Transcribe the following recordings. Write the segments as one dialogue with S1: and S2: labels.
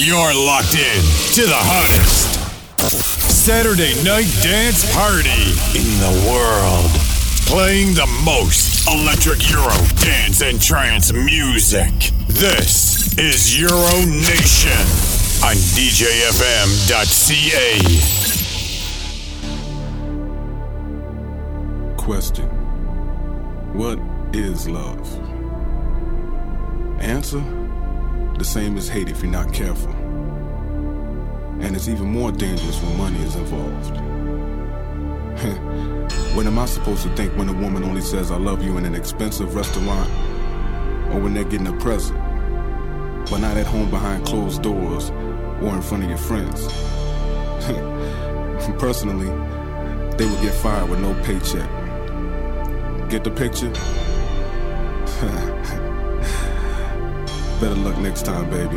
S1: You're locked in to the hottest Saturday night dance party in the world. Playing the most electric Euro dance and trance music. This is Euro Nation on DJFM.ca.
S2: Question What is love? Answer The same as hate if you're not careful. And it's even more dangerous when money is involved. What am I supposed to think when a woman only says I love you in an expensive restaurant? Or when they're getting a present, but not at home behind closed doors or in front of your friends? Personally, they would get fired with no paycheck. Get the picture? Better luck next time, baby.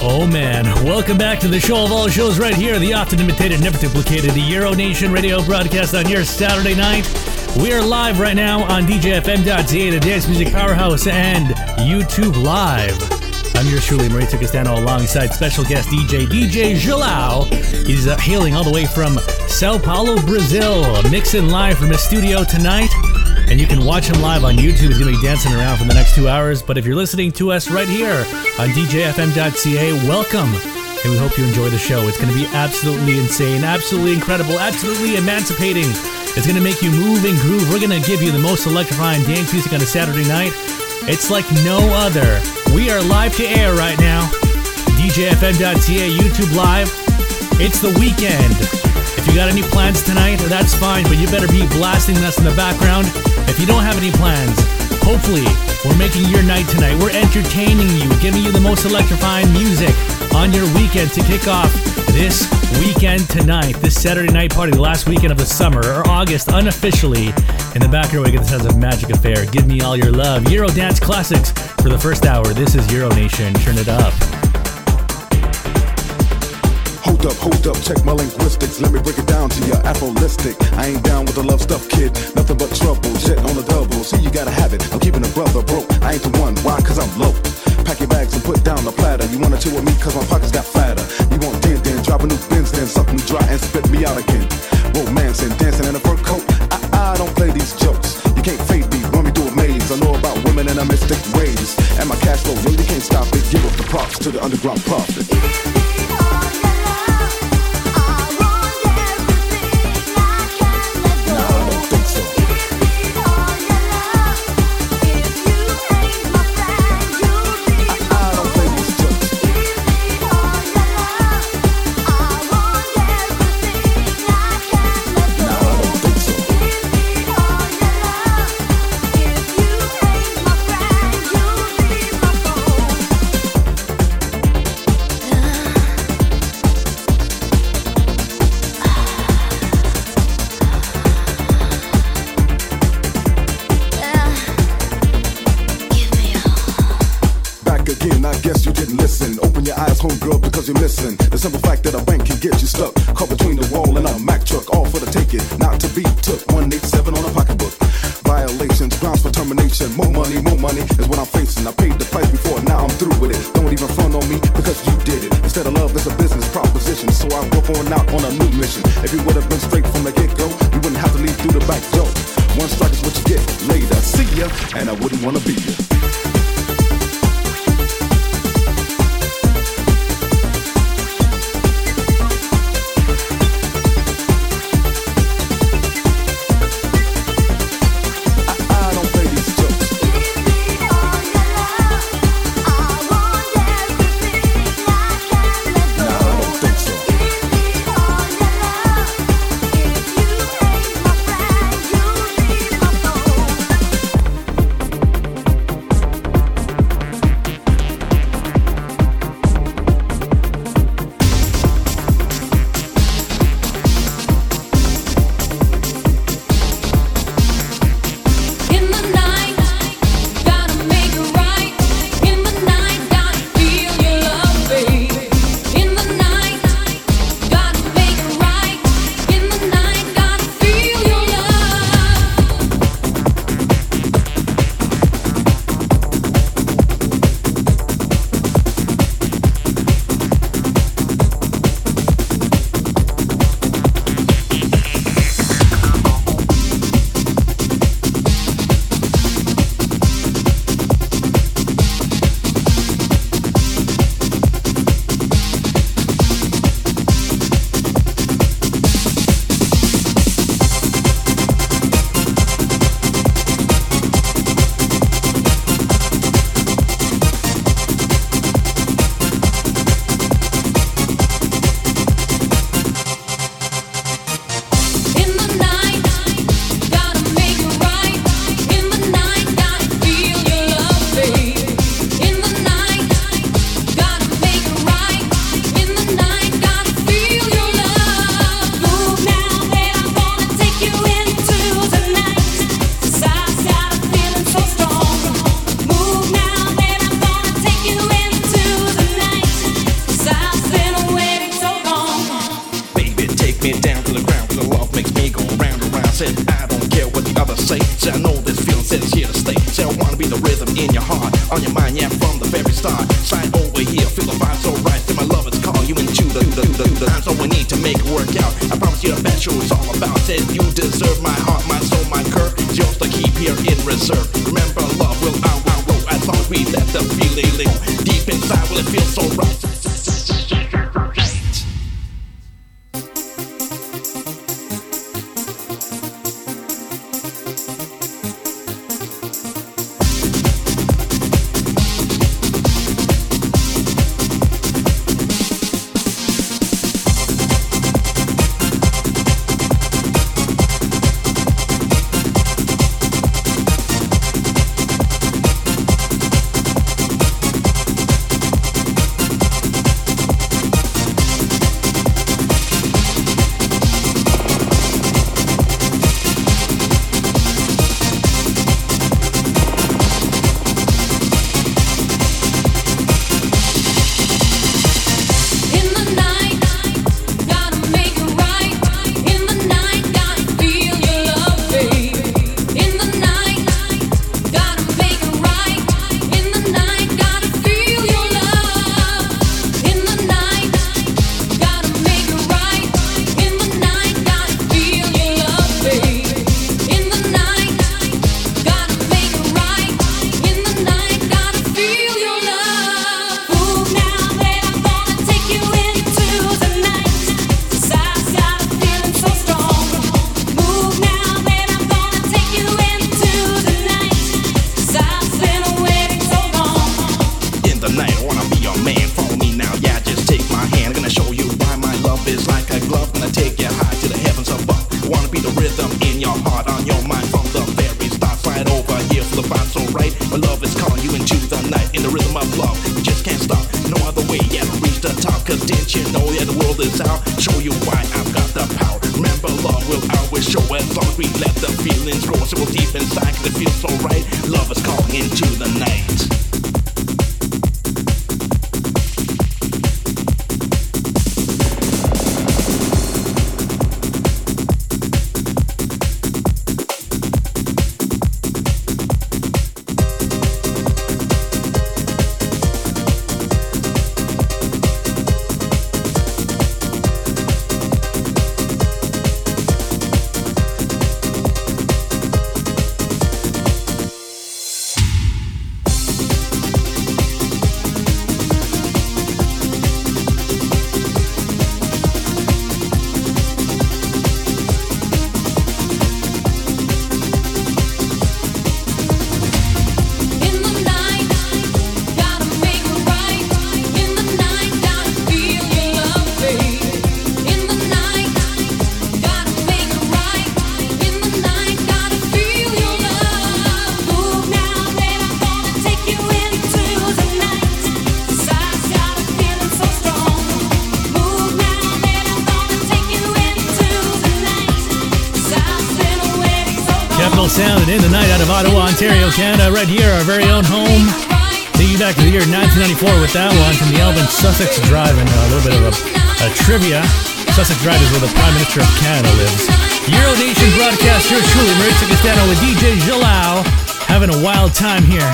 S3: Oh man, welcome back to the show of all shows right here, the often imitated, never duplicated, the Euro Nation radio broadcast on your Saturday night. We are live right now on DJFM.ca, the dance music powerhouse, and YouTube Live. I'm yours truly, Marie Castano, alongside special guest DJ DJ XELAO. He's uh, hailing all the way from Sao Paulo, Brazil, mixing live from his studio tonight. And you can watch him live on YouTube. He's going to be dancing around for the next two hours. But if you're listening to us right here on DJFM.ca, welcome. And we hope you enjoy the show. It's going to be absolutely insane, absolutely incredible, absolutely emancipating. It's going to make you move and groove. We're going to give you the most electrifying dance music on a Saturday night. It's like no other. We are live to air right now. DJFM.ca, YouTube Live. It's the weekend. If you got any plans tonight, that's fine, but you better be blasting us in the background. If you don't have any plans, hopefully we're making your night tonight. We're entertaining you, giving you the most electrifying music on your weekend to kick off this weekend tonight, this Saturday night party, the last weekend of the summer, or August unofficially. In the back background, we get the sounds of Magic Affair. Give me all your love. Euro Dance Classics for the first hour. This is Euro Nation. Turn it up.
S2: Hold up, hold up, check my linguistics. Let me break it down to you, apholistic. I ain't down with the love stuff, kid. Nothing but trouble, shit on the double. See, you gotta have it. I'm keeping a brother broke. I ain't the one, why? Cause I'm low. Pack your bags and put down the platter. You wanna chill with me cause my pockets got fatter. You want din, a new bins, then suck me dry and spit me out again. Romance and dancing in a fur coat. I, I don't play these jokes. You can't fade me, run me through a maze. I know about women and I mystic ways. And my cash flow, really can't stop it. Give up the props to the underground prophet.
S3: Ontario, Canada, right here, our very own home. Taking you back to the year 1994 with that one from the album Sussex Drive and uh, a little bit of a, a trivia. Sussex Drive is where the Prime Minister of Canada lives. Euro Nation broadcaster truly, Maritza Castano with DJ XELAO, having a wild time here.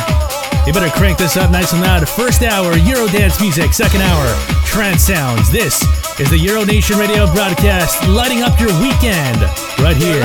S3: You better crank this up nice and loud. First hour, Euro dance music. Second hour, trance sounds. This is the Euro Nation radio broadcast, lighting up your weekend right here.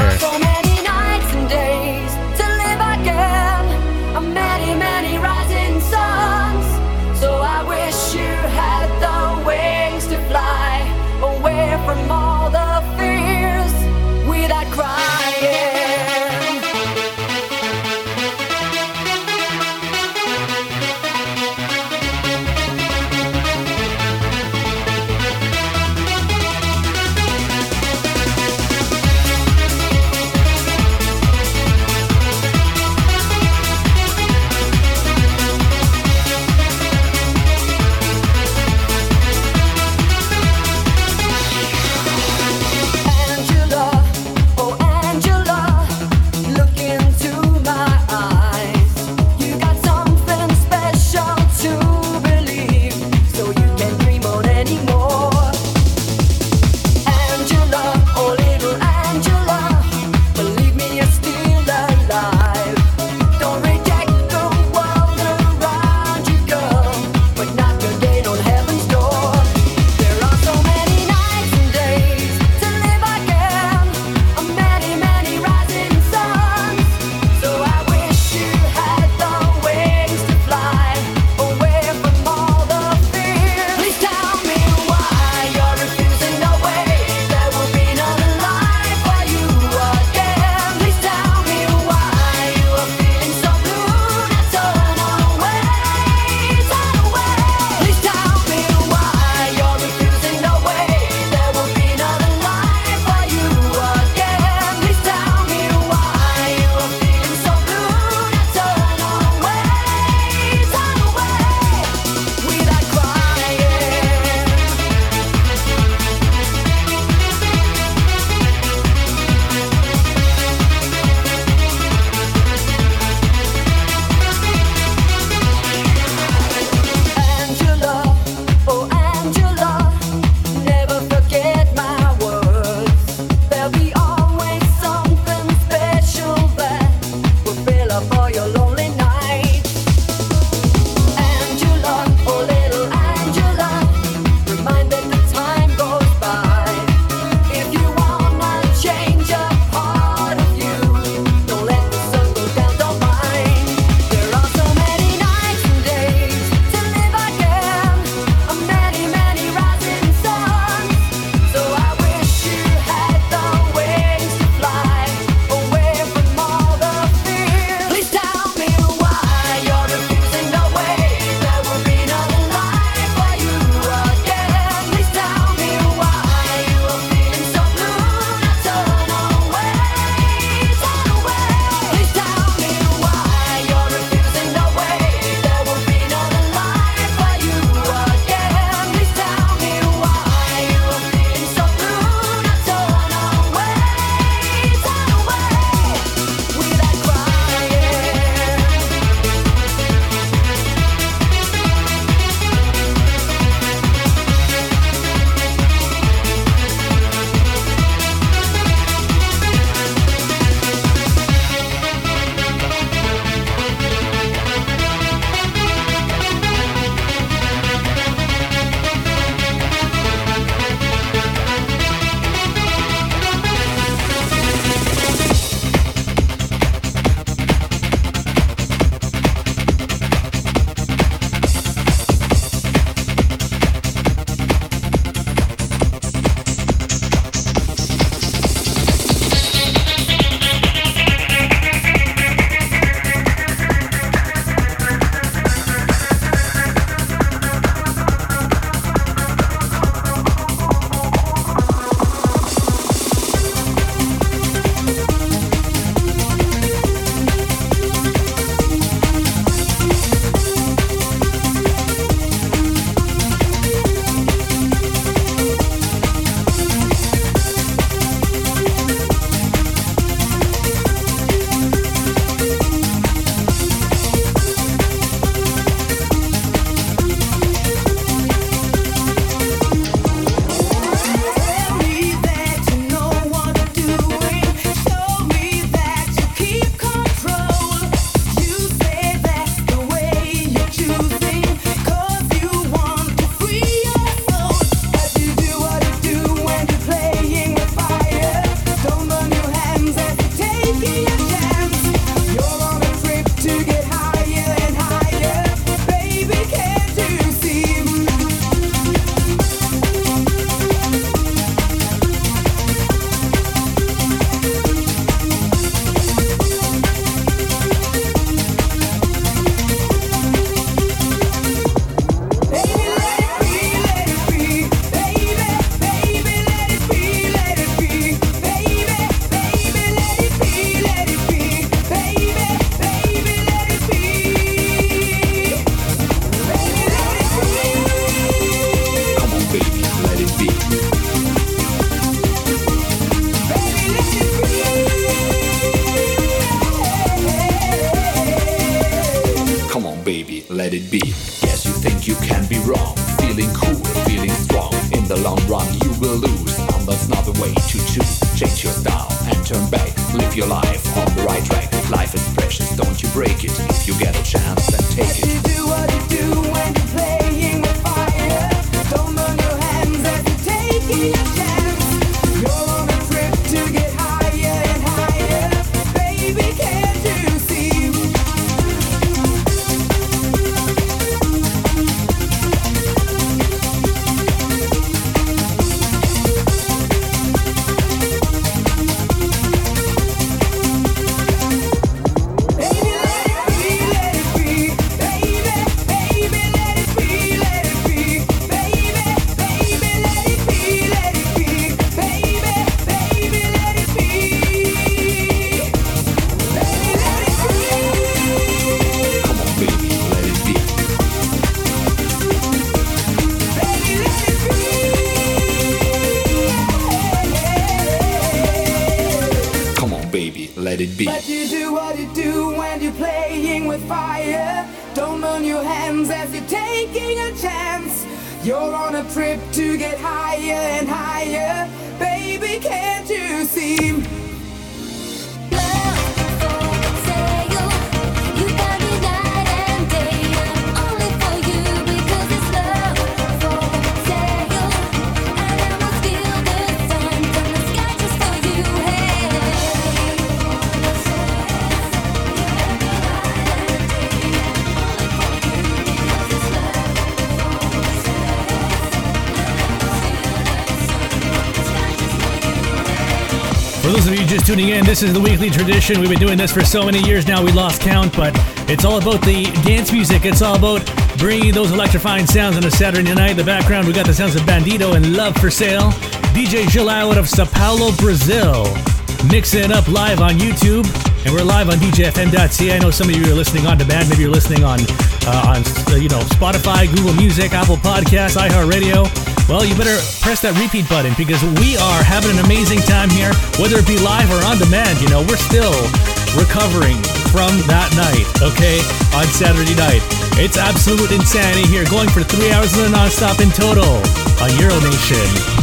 S4: Get
S5: higher and higher. Baby, can't you see?
S3: Just tuning in, this is the weekly tradition. We've been doing this for so many years now, we lost count, but it's all about the dance music. It's all about bringing those electrifying sounds on a Saturday night. In the background, we got the sounds of Bandito and Love for Sale. DJ Gil out of Sao Paulo, Brazil. Mixing it up live on YouTube. And we're live on DJFM.ca. I know some of you are listening on demand. Maybe you're listening on, uh, on uh, you know, Spotify, Google Music, Apple Podcasts, iHeartRadio. Well, you better press that repeat button because we are having an amazing time here, whether it be live or on demand. You know, we're still recovering from that night, okay, on Saturday night. It's absolute insanity here, going for three hours of nonstop in total on Euro Nation.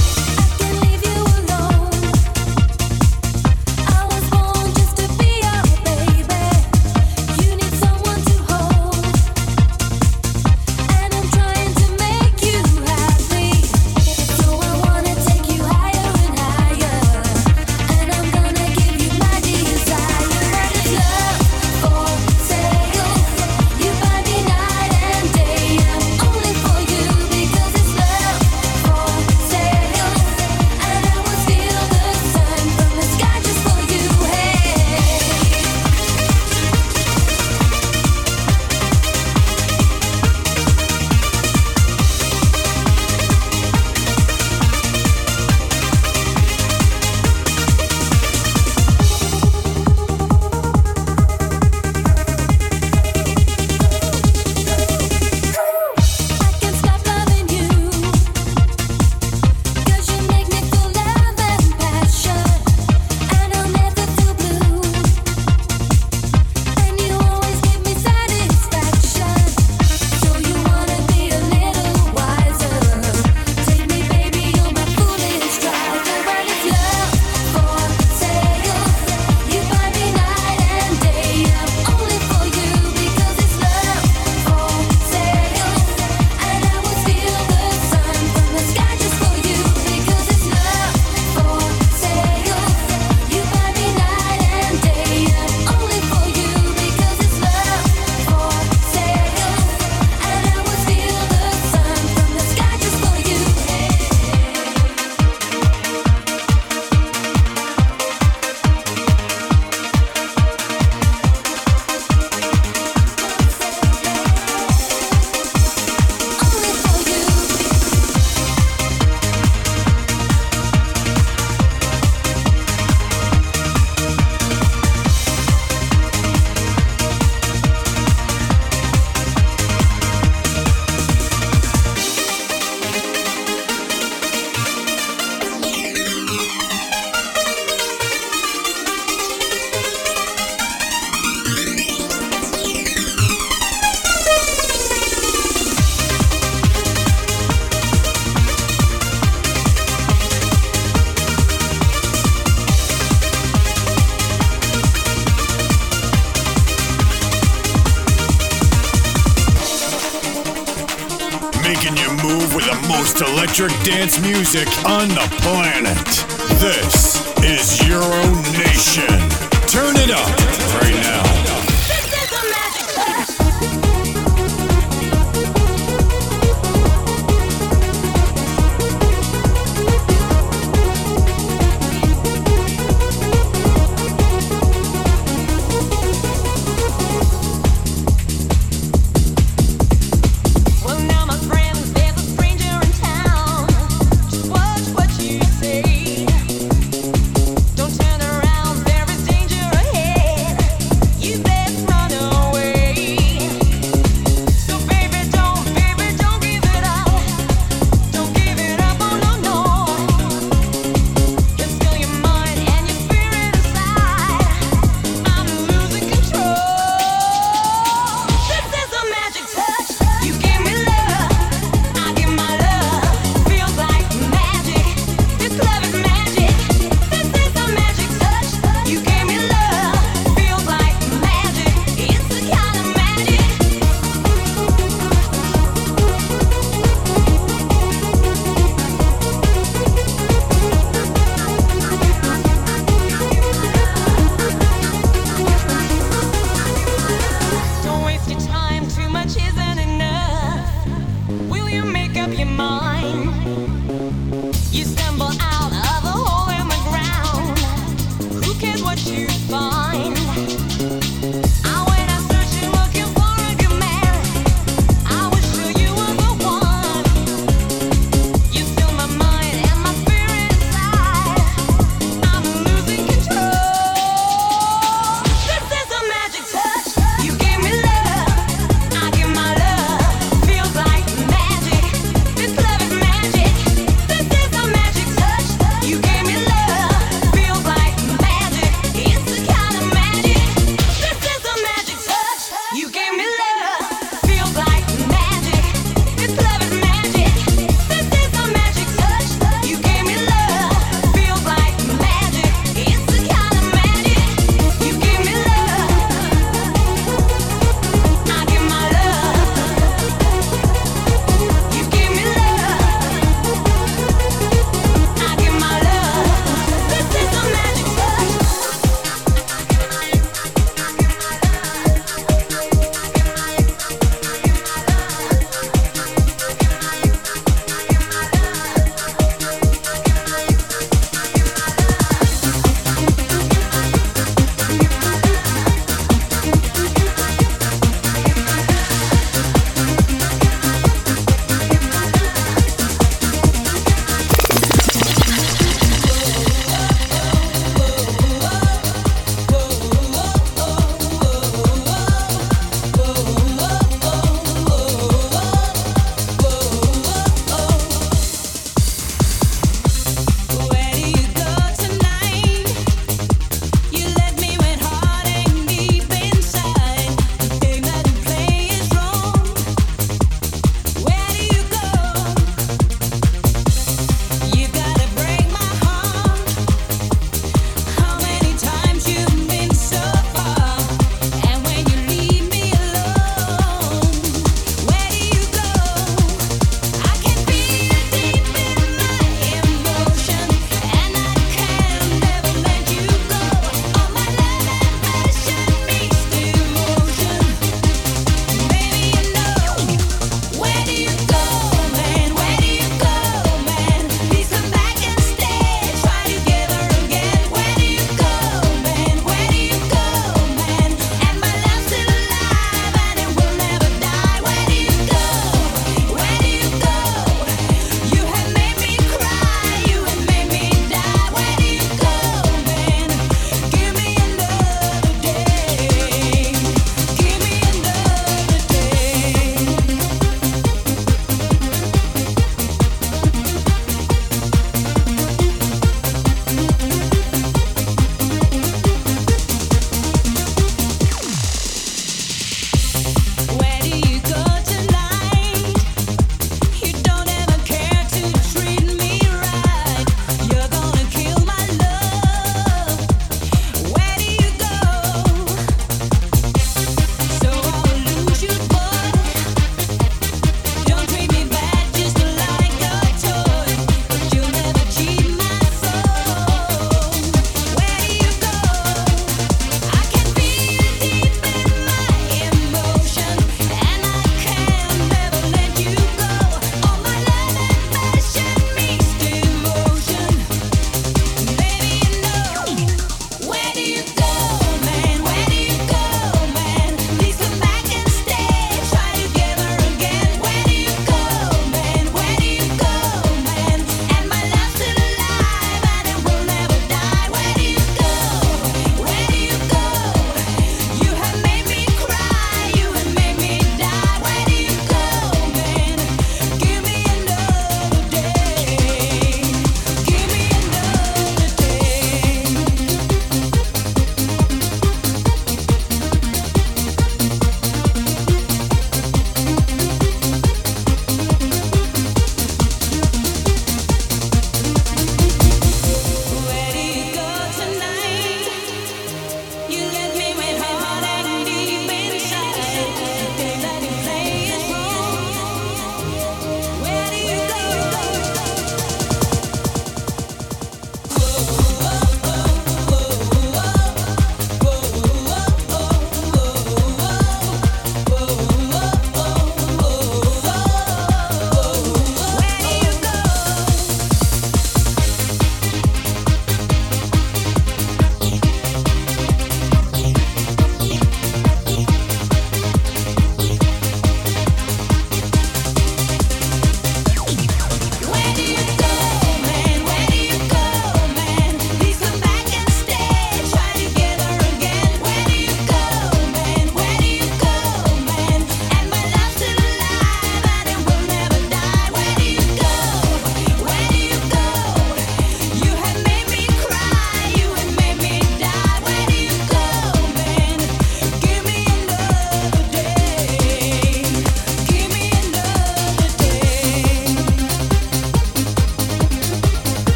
S1: Dance music on the planet.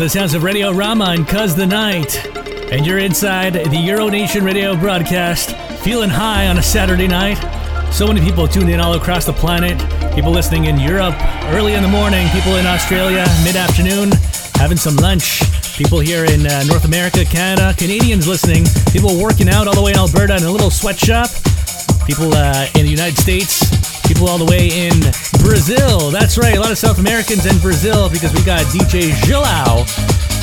S3: The sounds of Radiorama and Cuz the Night. And you're inside the Euronation radio broadcast, feeling high on a Saturday night. So many people tuned in all across the planet. People listening in Europe early in the morning, people in Australia mid afternoon, having some lunch. People here in uh, North America, Canada, Canadians listening, people working out all the way in Alberta in a little sweatshop, people uh, in the United States, people all the way in Brazil. That's right, a lot of South Americans in Brazil because we got DJ XELAO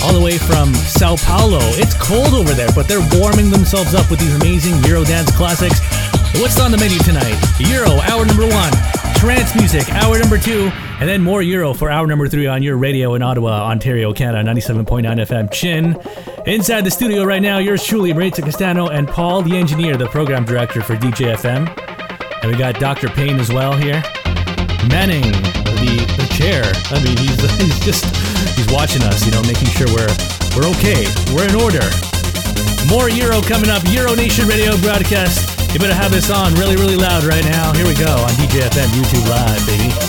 S3: all the way from Sao Paulo. It's cold over there, but they're warming themselves up with these amazing Eurodance classics. What's on the menu tonight? Euro, hour number one. Trance music, hour number two. And then more Euro for hour number three on your radio in Ottawa, Ontario, Canada, 97.9 FM Chin. Inside the studio right now, yours truly, Maritza Castano and Paul, the engineer, the program director for DJFM. And we got Dr. Payne as well here. Manning, the, the chair. I mean, he's, he's just, he's watching us, you know, making sure we're, we're okay. We're in order. More Euro coming up. Euro Nation radio broadcast. You better have this on really, really loud right now. Here we go on DJFM YouTube Live, baby.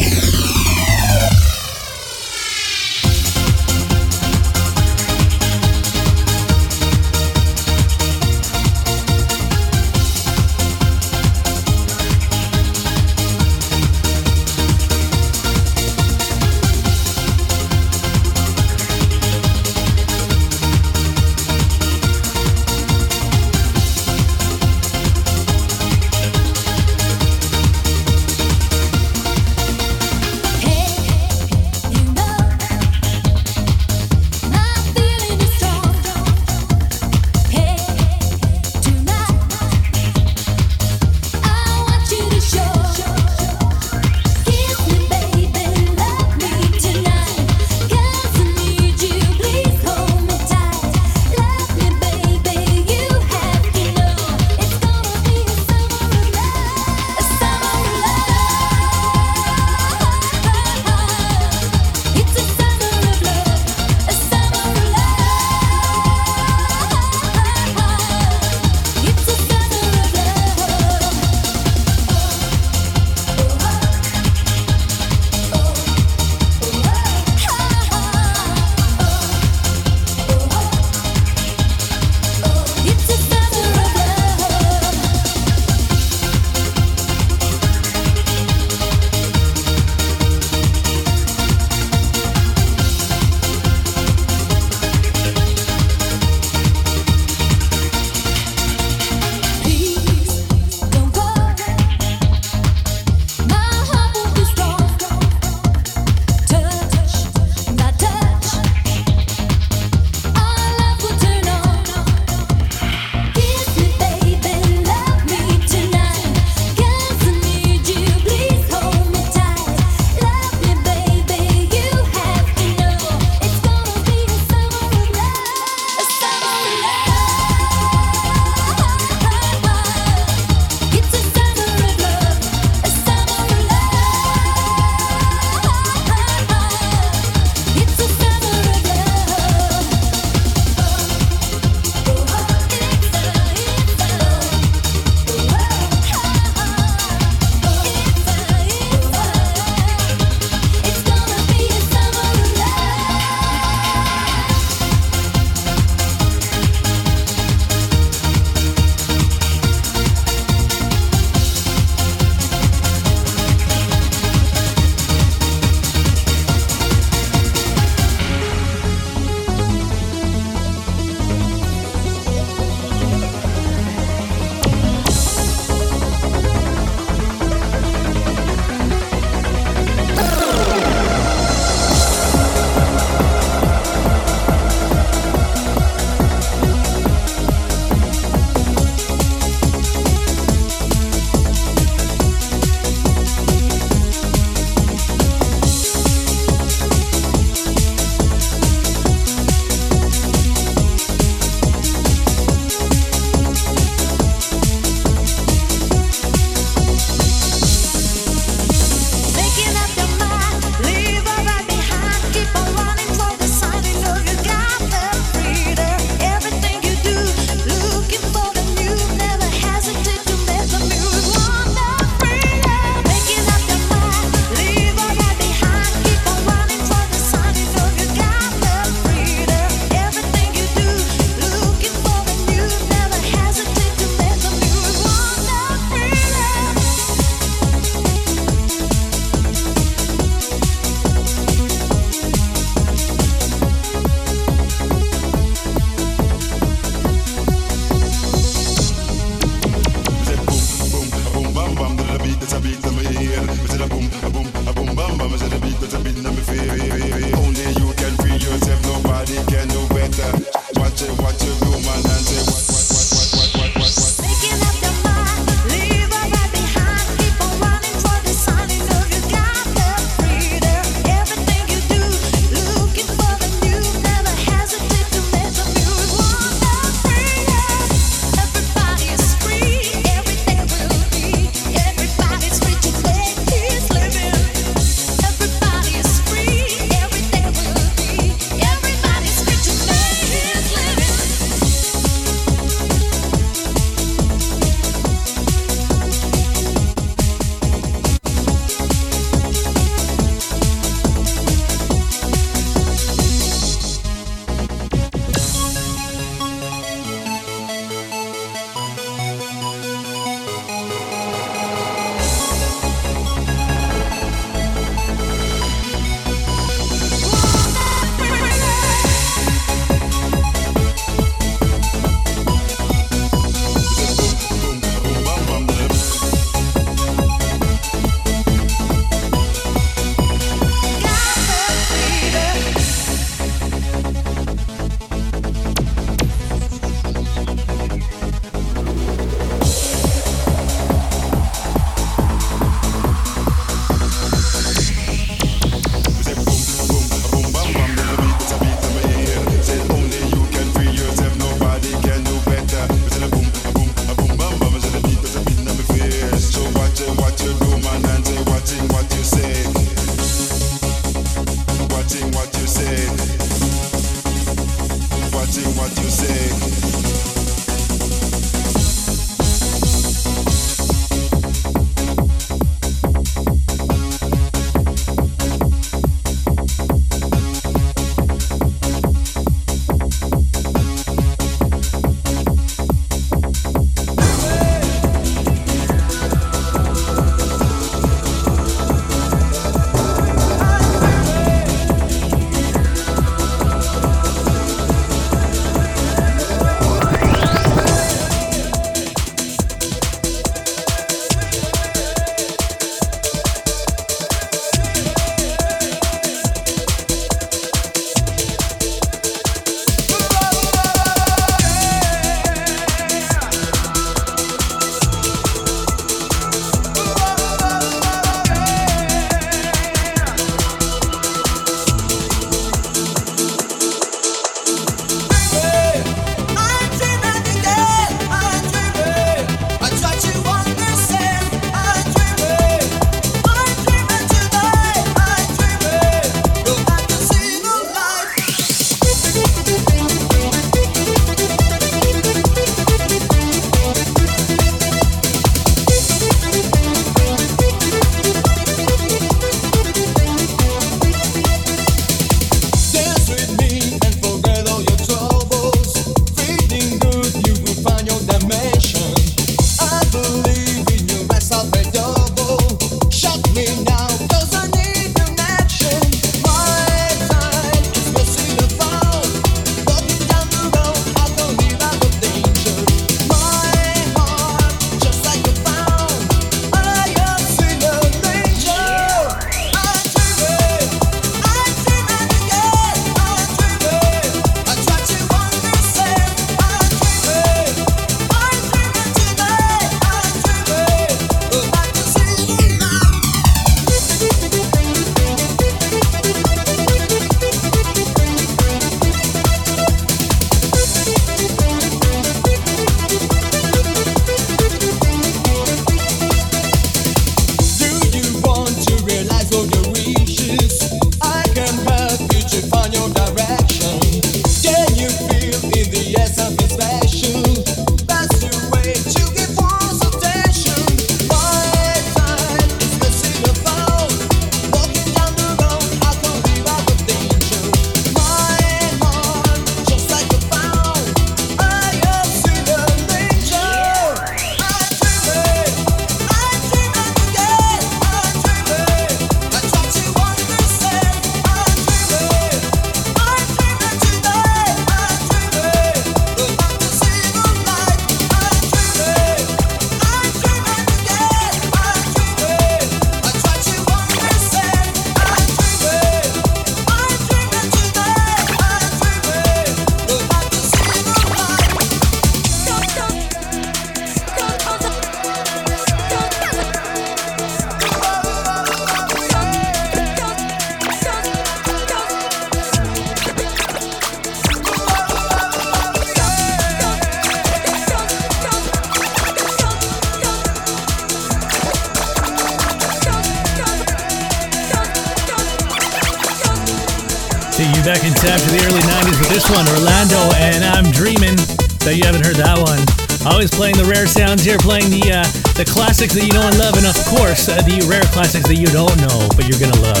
S3: Classics that you know and love, and of course, uh, the rare classics that you don't know, but you're gonna love.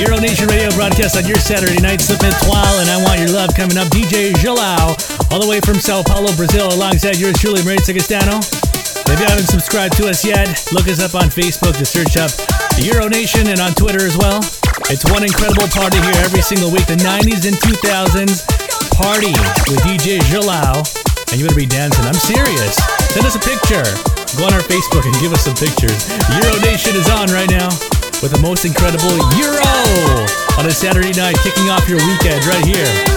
S3: Euro Nation Radio broadcast on your Saturday night, Slip Toile, and I Want Your Love coming up. DJ XELAO, all the way from Sao Paulo, Brazil, alongside yours truly, Maria Sagastano. If you haven't subscribed to us yet, look us up on Facebook to search up Euro Nation and on Twitter as well. It's one incredible party here every single week, the 90s and 2000s party with DJ XELAO. And you better be dancing. I'm serious. Send us a picture. Go on our Facebook and give us some pictures. Euro Nation is on right now with the most incredible Euro on a Saturday night, kicking off your weekend right here.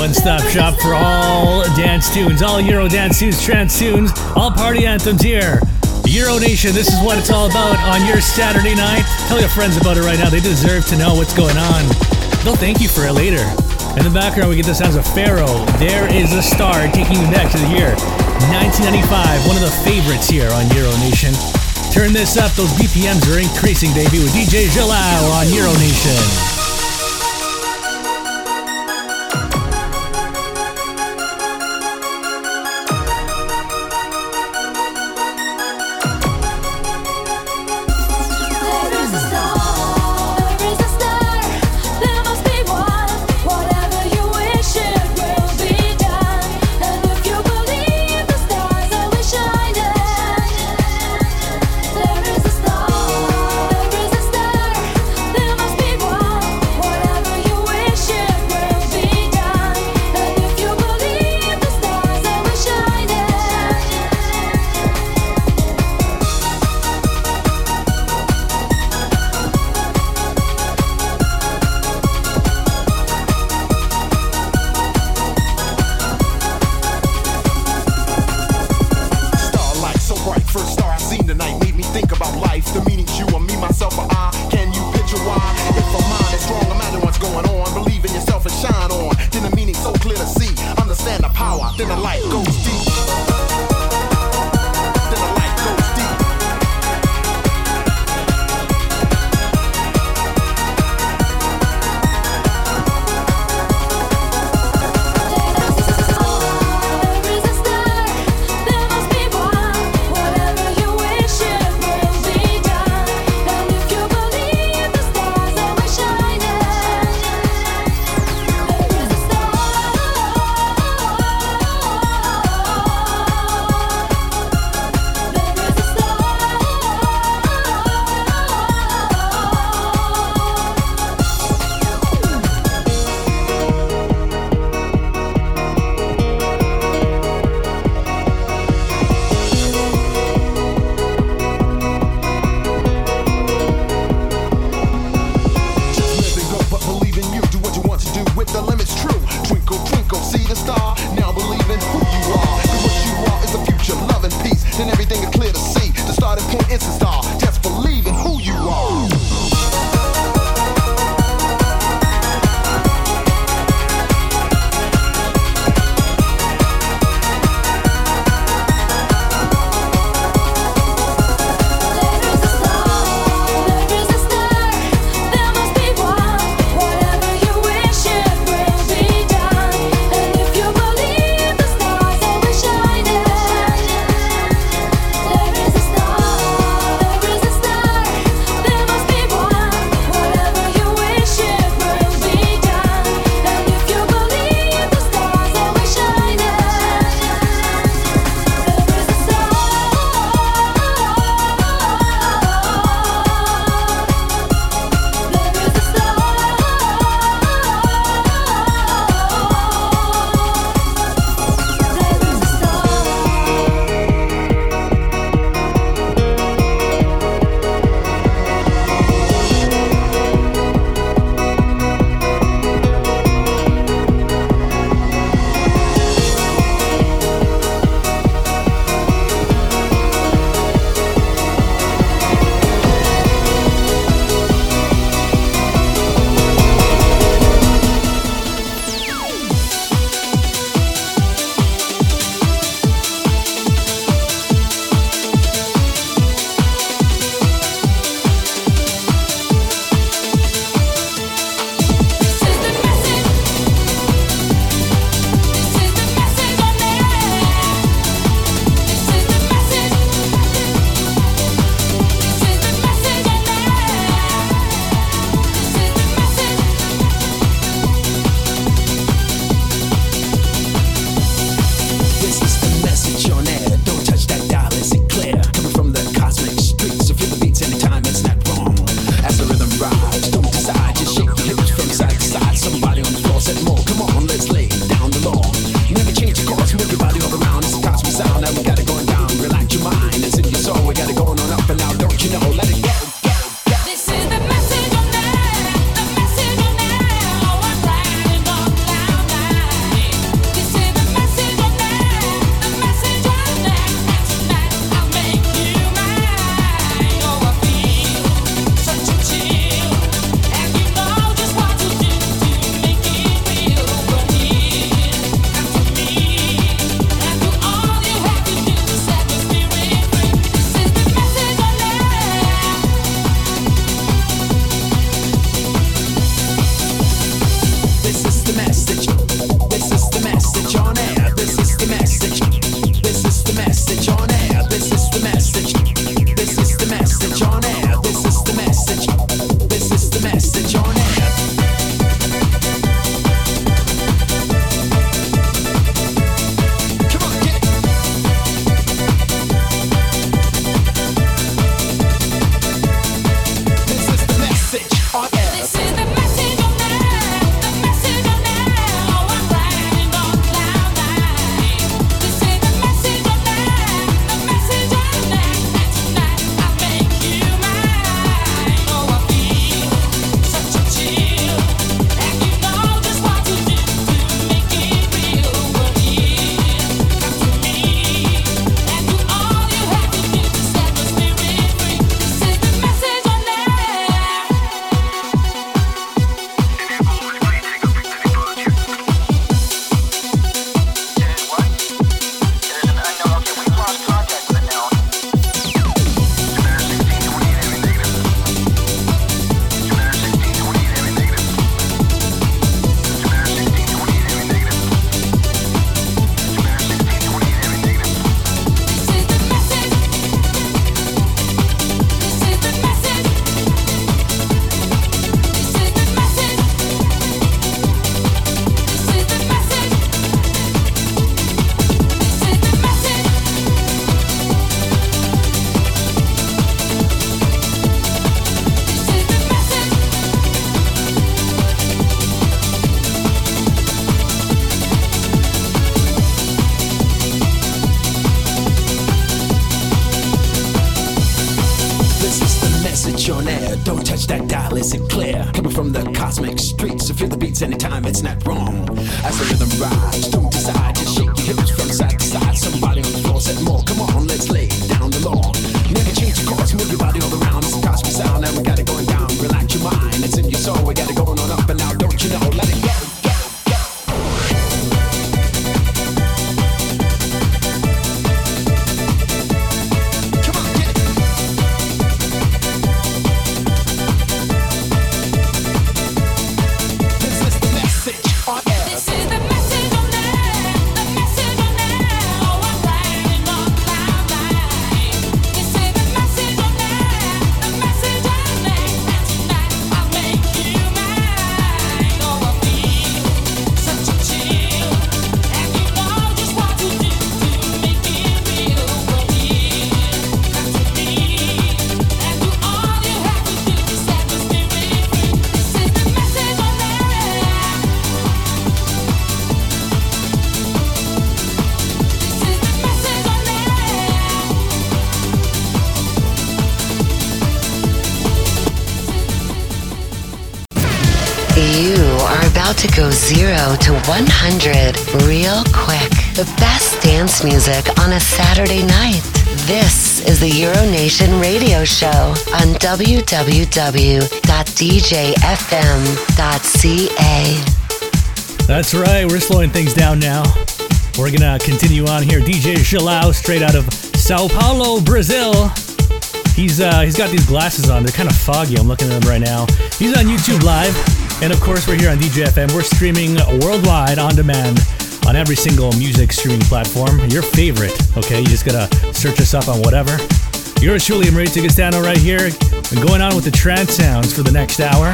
S3: one stop shop for all dance tunes, all Euro dance tunes, trance tunes, all party anthems here. Euro Nation, this is what it's all about on your Saturday night. Tell your friends about it right now. They deserve to know what's going on. They'll thank you for it later. In the background, we get the sounds of Pharao. There is a star taking you back to the year 1995, one of the favorites here on Euro Nation. Turn this up, those BPMs are increasing, baby, with DJ XELAO on Euro Nation.
S6: 0 to
S7: 100 real quick. The best dance music on a Saturday night. This is the Euronation Radio Show on www.djfm.ca.
S3: That's right, we're slowing things down now. We're gonna continue on here. DJ XELAO, straight out of Sao Paulo, Brazil. He's uh, he's got these glasses on. They're kind of foggy. I'm looking at them right now. He's on YouTube Live and of course we're here on DJFM. We're streaming worldwide on demand on every single music streaming platform. Your favorite, okay? You just gotta search us up on whatever. Yours truly, Marita Castano, right here, and going on with the trance sounds for the next hour.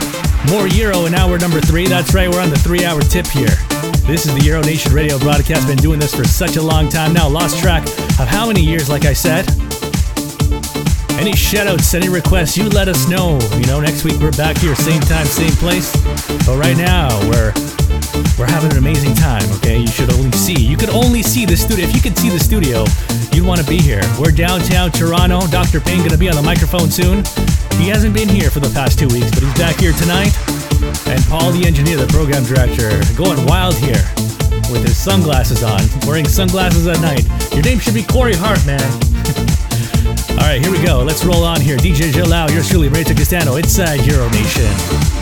S3: More Euro in hour number three. That's right, we're on the three hour tip here. This is the Euro Nation radio broadcast. Been doing this for such a long time now. Lost track of how many years, like I said. Any shoutouts, any requests, you let us know. You know, next week we're back here, same time, same place. But right now, we're we're having an amazing time, okay? You should only see. You could only see the studio. If you could see the studio, you'd want to be here. We're downtown Toronto. Dr. Payne gonna be on the microphone soon. He hasn't been here for the past two weeks, but he's back here tonight. And Paul, the engineer, the program director, going wild here with his sunglasses on, wearing sunglasses at night. Your name should be Corey Hart, man. All right, here we go. Let's roll on here. DJ XELAO, yours truly, Marita Castano, inside Euro Nation.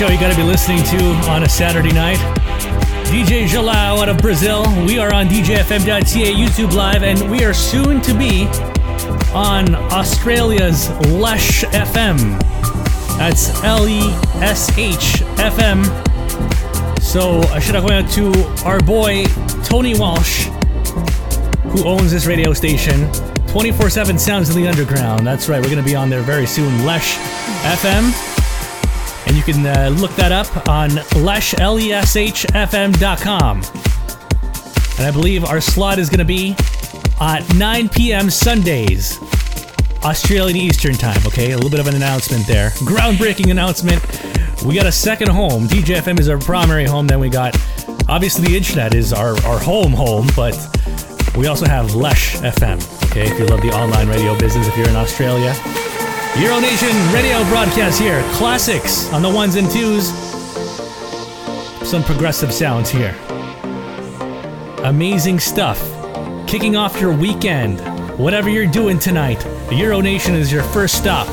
S3: Show you got to be listening to on a Saturday night. DJ XELAO out of Brazil. We are on DJFM.ca YouTube Live, and we are soon to be on Australia's Lesh FM. That's L E S H F M. So I should have went out to our boy Tony Walsh, who owns this radio station. 24 7 sounds in the underground. That's right, we're going to be on there very soon. Lesh FM. You can uh, look that up on lesh, L-E-S-H-F-M.com. And I believe our slot is going to be at 9 p.m. Sundays, Australian Eastern Time. Okay, a little bit of an announcement there. Groundbreaking announcement. We got a second home. DJFM is our primary home. Then we got, obviously, the internet is our, our home home, but we also have Lesh FM. Okay, if you love the online radio business, if you're in Australia. Euro Nation radio broadcast here. Classics on the ones and twos. Some progressive sounds here. Amazing stuff. Kicking off your weekend. Whatever you're doing tonight, Euro Nation is your first stop.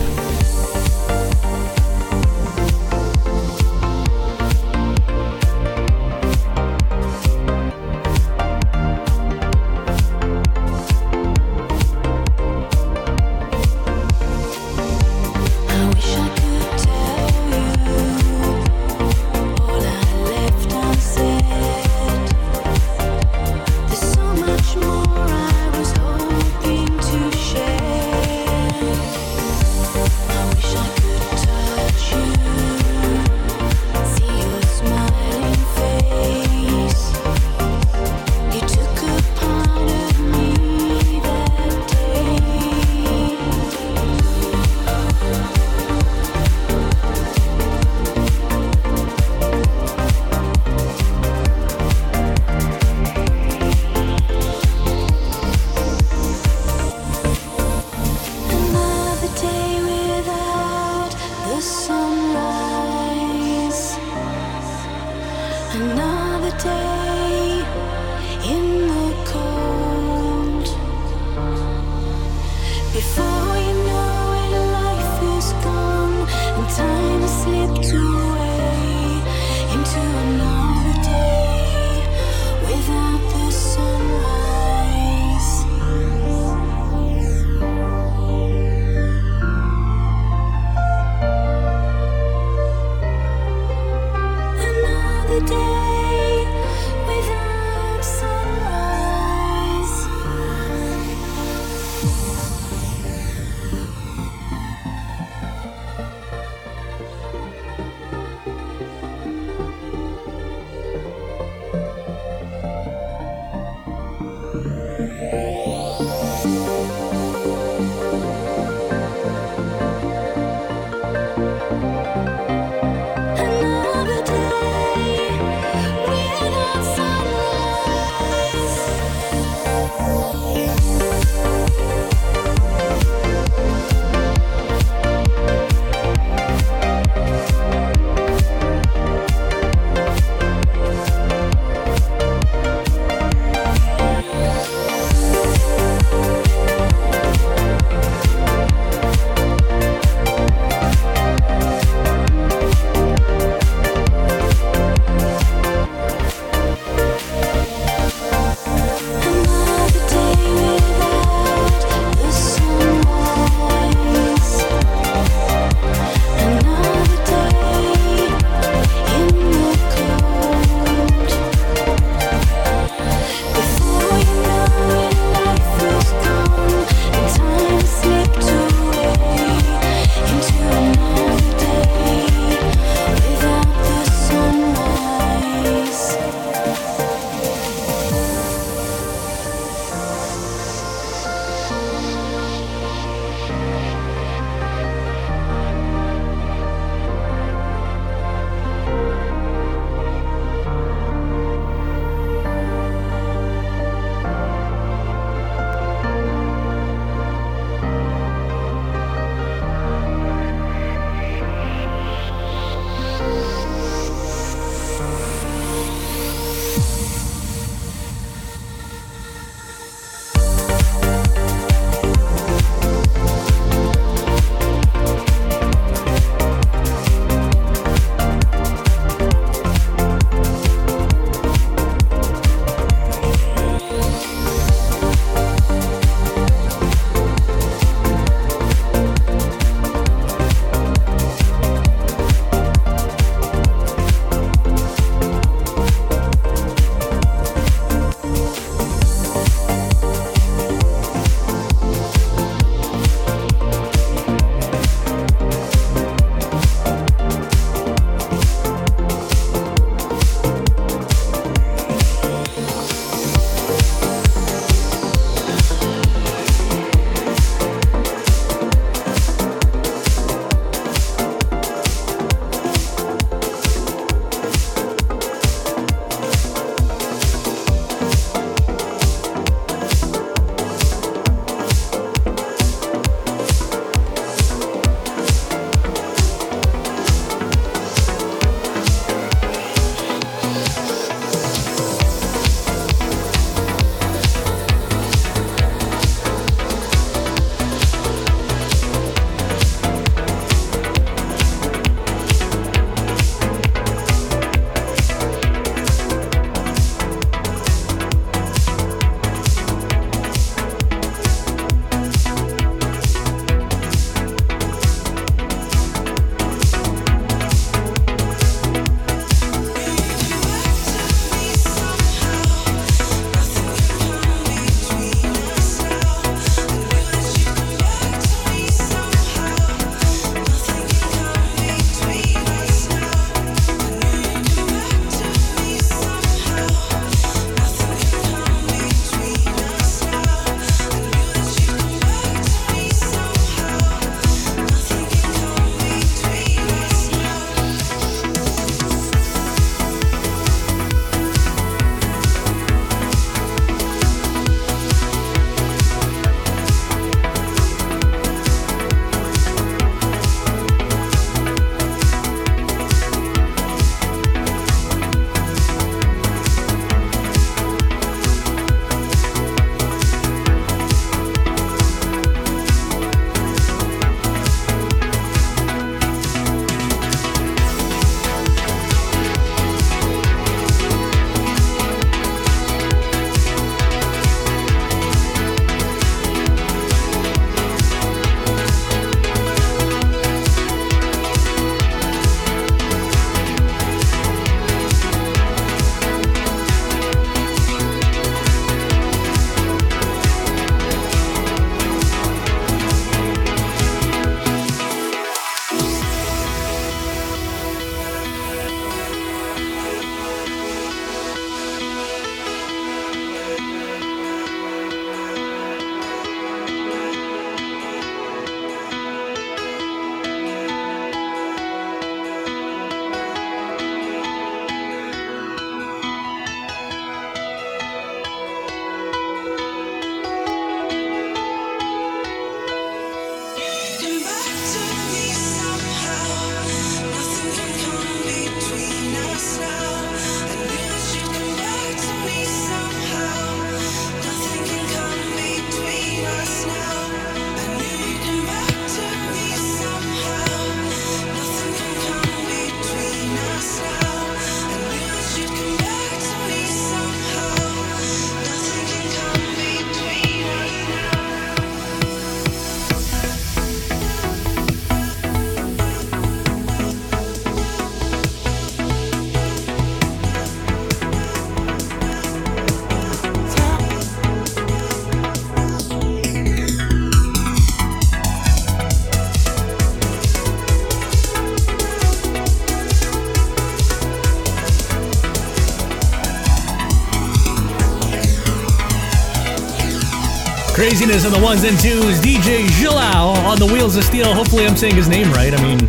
S3: On the ones and twos. DJ XELAO on the wheels of steel. Hopefully, I'm saying his name right. I mean,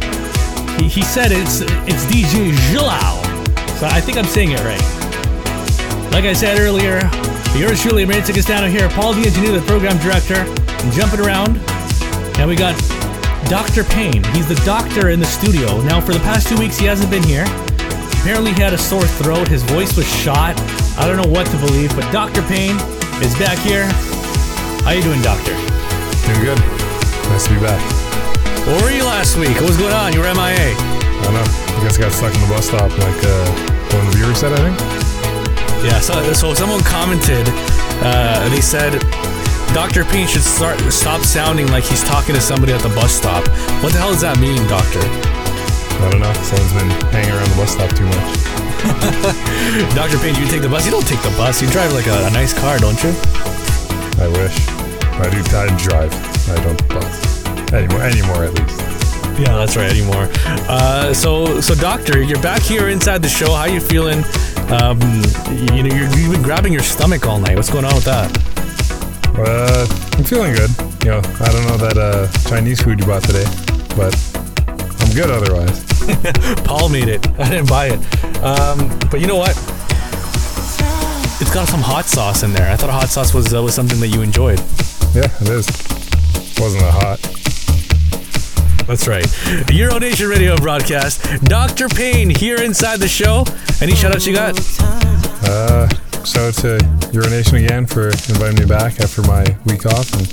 S3: he, he said it's it's DJ XELAO, so I think I'm saying it right. Like I said earlier, yours truly, Maritza Castano here, Paul the engineer, the program director, and jumping around. And we got Dr. Payne. He's the doctor in the studio. Now, for the past two weeks, he hasn't been here. Apparently, he had a sore throat. His voice was shot. I don't know what to believe, but Dr. Payne is back here. How you doing, Doctor?
S8: Doing good. Nice to be back.
S3: Where were you last week? What was going on? You were MIA.
S8: I don't know. I guess I got stuck in the bus stop like uh, one of the viewers said, I think.
S3: Yeah, so, so someone commented, uh, they said, Dr. Payne should start stop sounding like he's talking to somebody at the bus stop. What the hell does that mean, Doctor?
S8: I don't know. Someone's been hanging around the bus stop too much.
S3: Dr. Payne, you take the bus? You don't take the bus. You drive like a, a nice car, don't you?
S8: I wish. I do. I drive. I don't bus anymore. Anymore, at least.
S3: Yeah, that's right. Anymore. Uh, so, so doctor, you're back here inside the show. How you feeling? Um, you know, you're, you've been grabbing your stomach all night. What's going on with that?
S8: Uh, I'm feeling good. You know, I don't know that uh, Chinese food you bought today, but I'm good otherwise.
S3: Paul made it. I didn't buy it. Um, but you know what? It's got some hot sauce in there. I thought hot sauce was uh, was something that you enjoyed.
S8: Yeah, it is. Wasn't that hot?
S3: That's right. The Euro Nation radio broadcast. Dr. Payne here inside the show. Any shout outs you got?
S8: Uh, shout out to Euronation again for inviting me back after my week off, and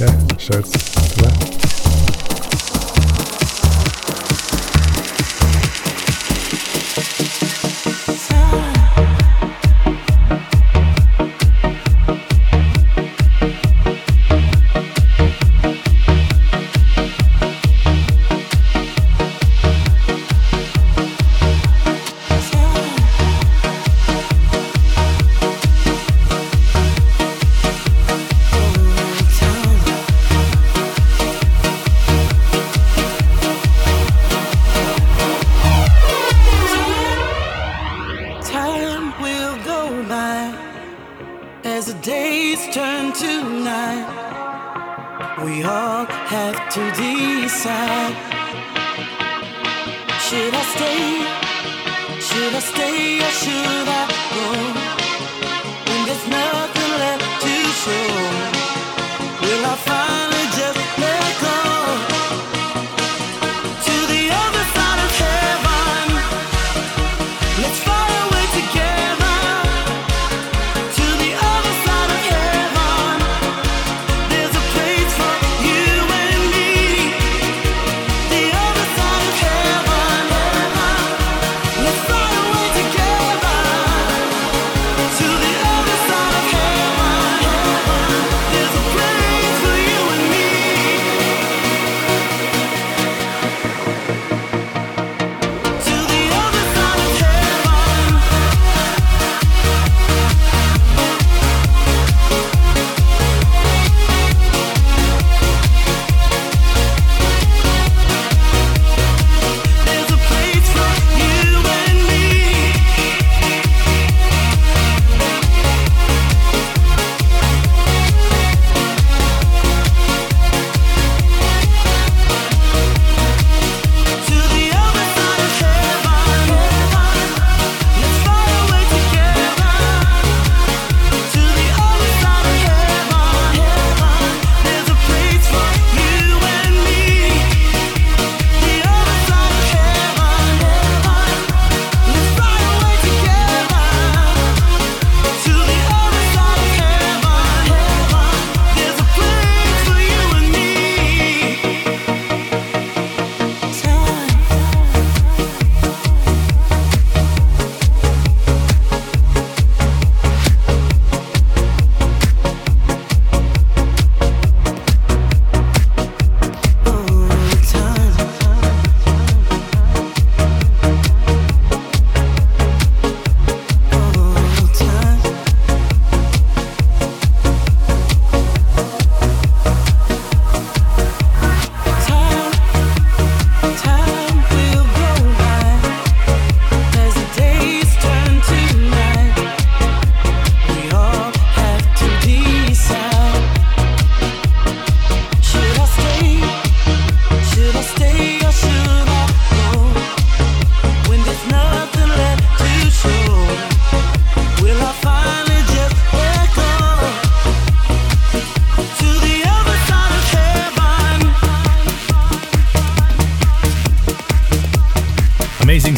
S8: yeah, shout out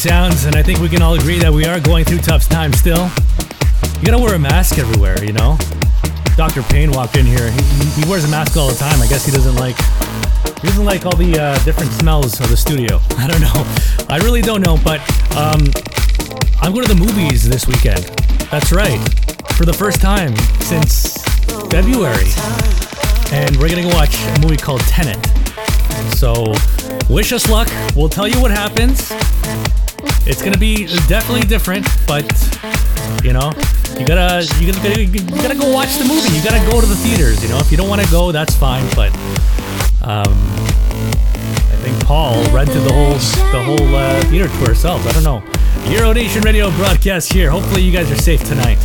S5: sounds, and I think we can all agree that we are going through tough times still. You gotta wear a mask everywhere, you know? Dr. Payne walked in here. He, he wears a mask all the time. I guess he doesn't like he doesn't like all the uh, different smells of the studio. I don't know. I really don't know, but um, I'm going to the movies this weekend. That's right. For the first time since February. And we're going to go watch a movie called Tenet. So, wish us luck. We'll tell you what happens. It's to be definitely different, but you know, you gotta, you gotta, you gotta go watch the movie. You gotta go to the theaters. You know, if you don't want to go, that's fine. But um, I think Paul rented the whole, the whole uh, theater to ourselves. I don't know. Euro Nation Radio broadcast here. Hopefully, you guys are safe tonight.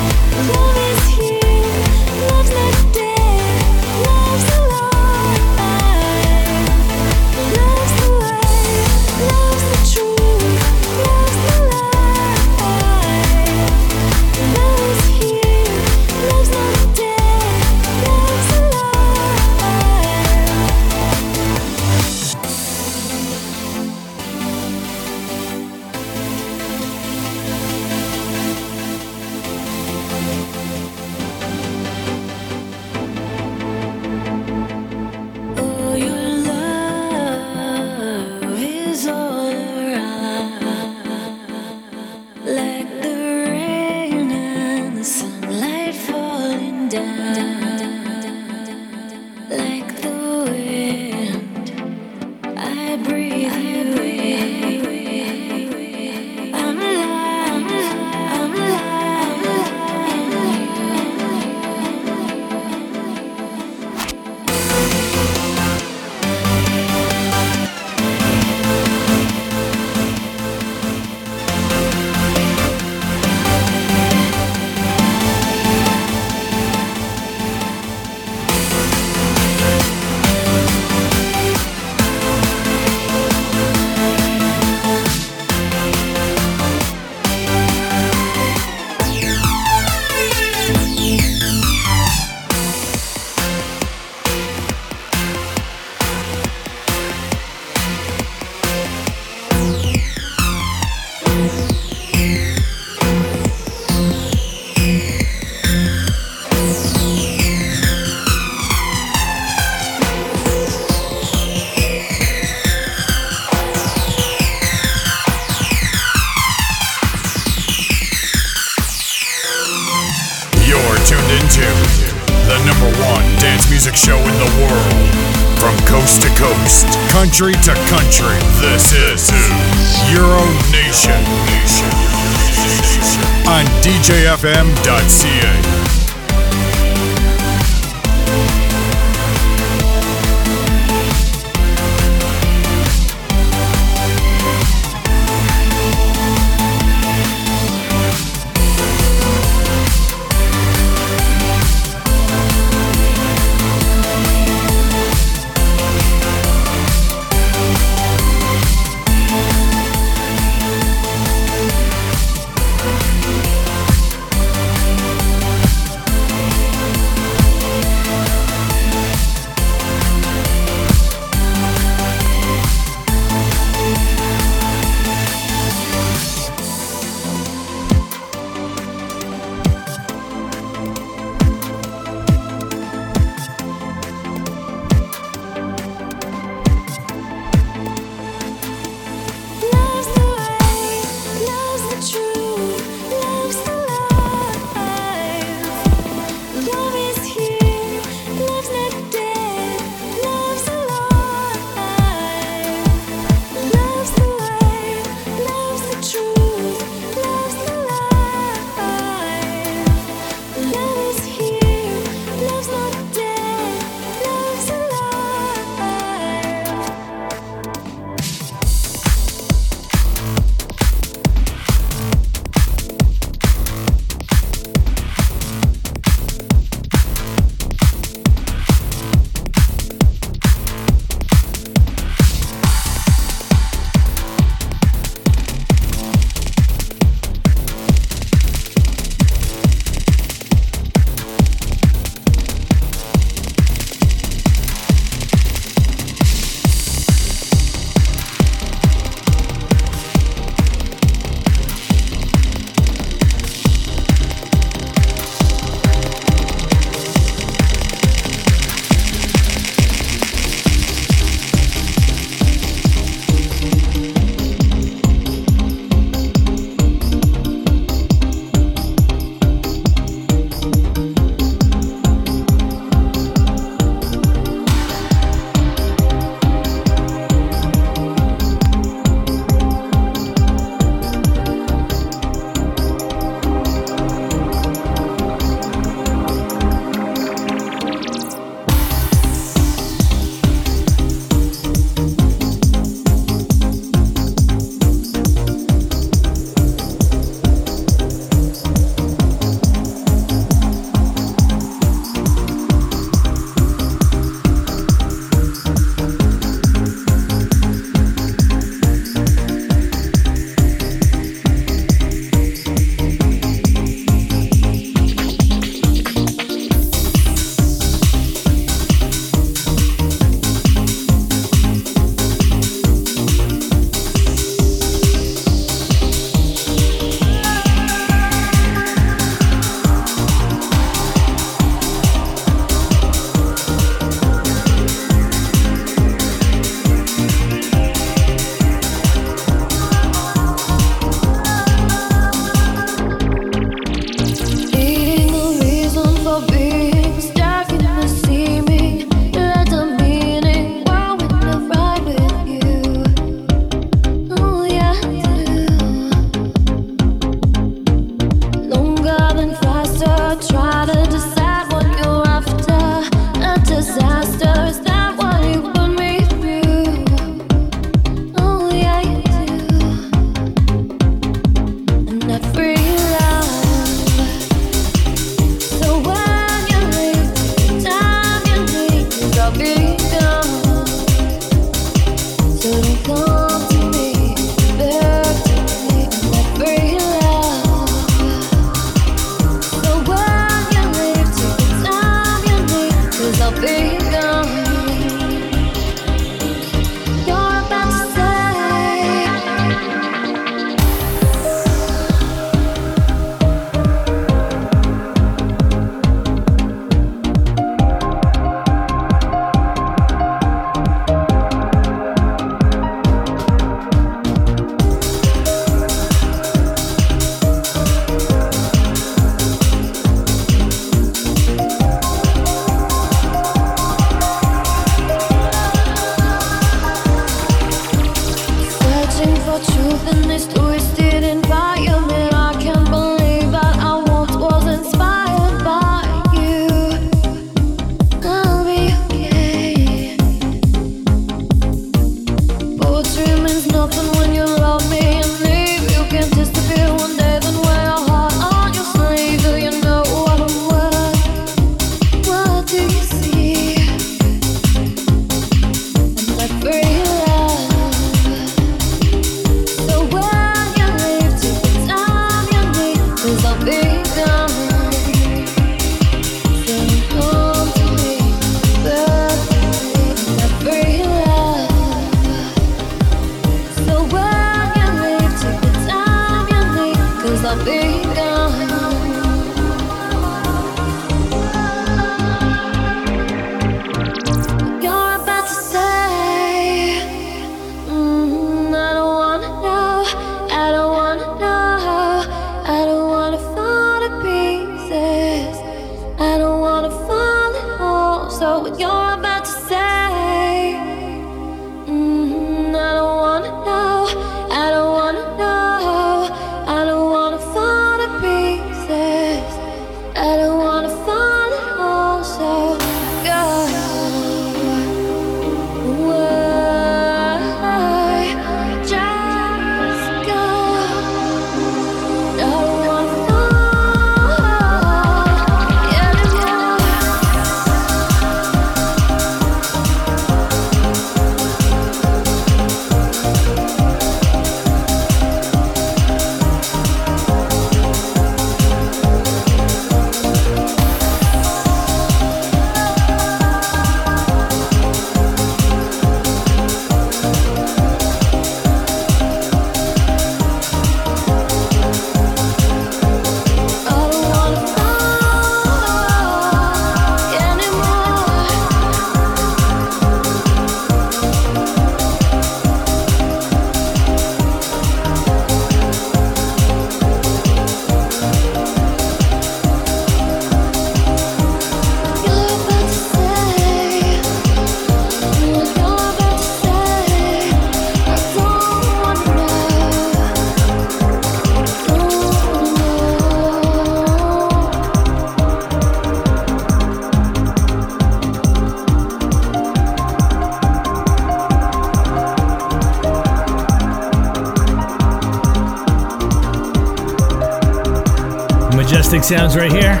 S3: Majestic sounds right here.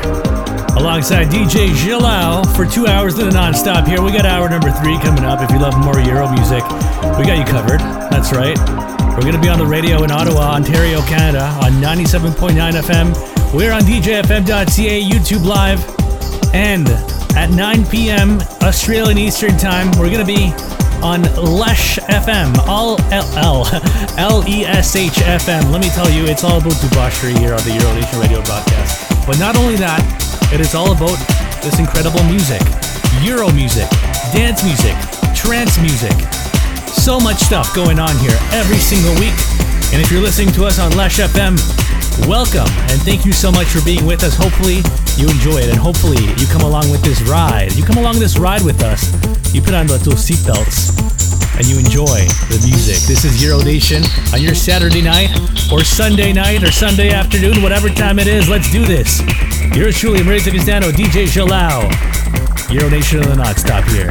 S3: Alongside DJ XELAO for two hours of the non-stop here. We got hour number three coming up. If you love more Euro music, we got you covered. That's right. We're going to be on the radio in Ottawa, Ontario, Canada on 97.9 FM. We're on DJFM.ca, YouTube Live, and at 9 p.m. Australian Eastern Time, we're going to be on Lesh FM, all L L L E S H FM. Let me tell you, it's all about debauchery here on the Euro Nation Radio broadcast. But not only that, it is all about this incredible music, Euro music, dance music, trance music. So much stuff going on here every single week. And if you're listening to us on Lesh FM, welcome and thank you so much for being with us. Hopefully you enjoy it and hopefully you come along with this ride. You come along this ride with us. You put on the little seatbelts and you enjoy the music. This is Euro Nation on your Saturday night or Sunday night or Sunday afternoon, whatever time it is. Let's do this. Yours truly, Marisa Castano, DJ XELAO. Euro Nation of the Not Stop here.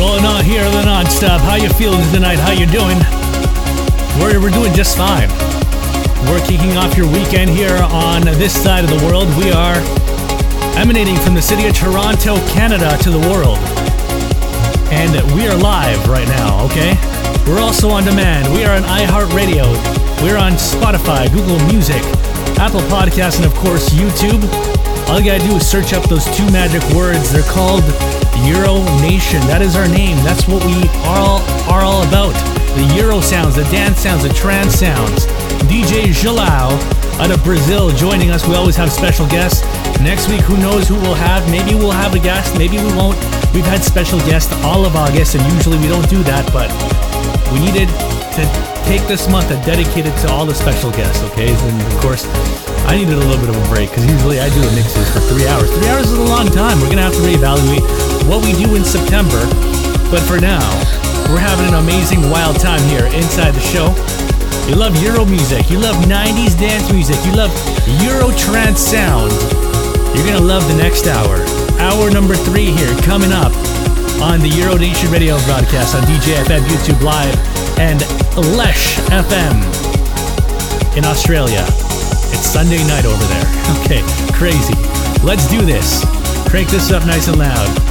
S3: Rolling on here, the non-stop. How you feeling tonight? How you doing? We're, we're doing just fine. We're kicking off your weekend here on this side of the world. We are emanating from the city of Toronto, Canada to the world. And we are live right now, okay? We're also on demand. We are on iHeartRadio. We're on Spotify, Google Music, Apple Podcasts, and of course, YouTube. All you gotta do is search up those two magic words. They're called Euro Nation. That is our name. That's what we are all, are all about. The Euro sounds, the dance sounds, the trance sounds. DJ XELAO out of Brazil joining us. We always have special guests. Next week, who knows who we'll have? Maybe we'll have a guest, maybe we won't. We've had special guests all of August, and usually we don't do that, but we needed to take this month and dedicate it to all the special guests, okay? And of course, I needed a little bit of a break because usually I do the mixes for three hours. Three hours is a long time. We're gonna have to reevaluate what we do in September. But for now, we're having an amazing wild time here inside the show. You love Euro music, you love 90s dance music, you love Euro trance sound. You're gonna love the next hour. Hour number three here coming up on the Euro Nation radio broadcast on DJFM, YouTube Live, and Lesh FM in Australia. It's Sunday night over there. Okay, crazy. Let's do this. Crank this up nice and loud.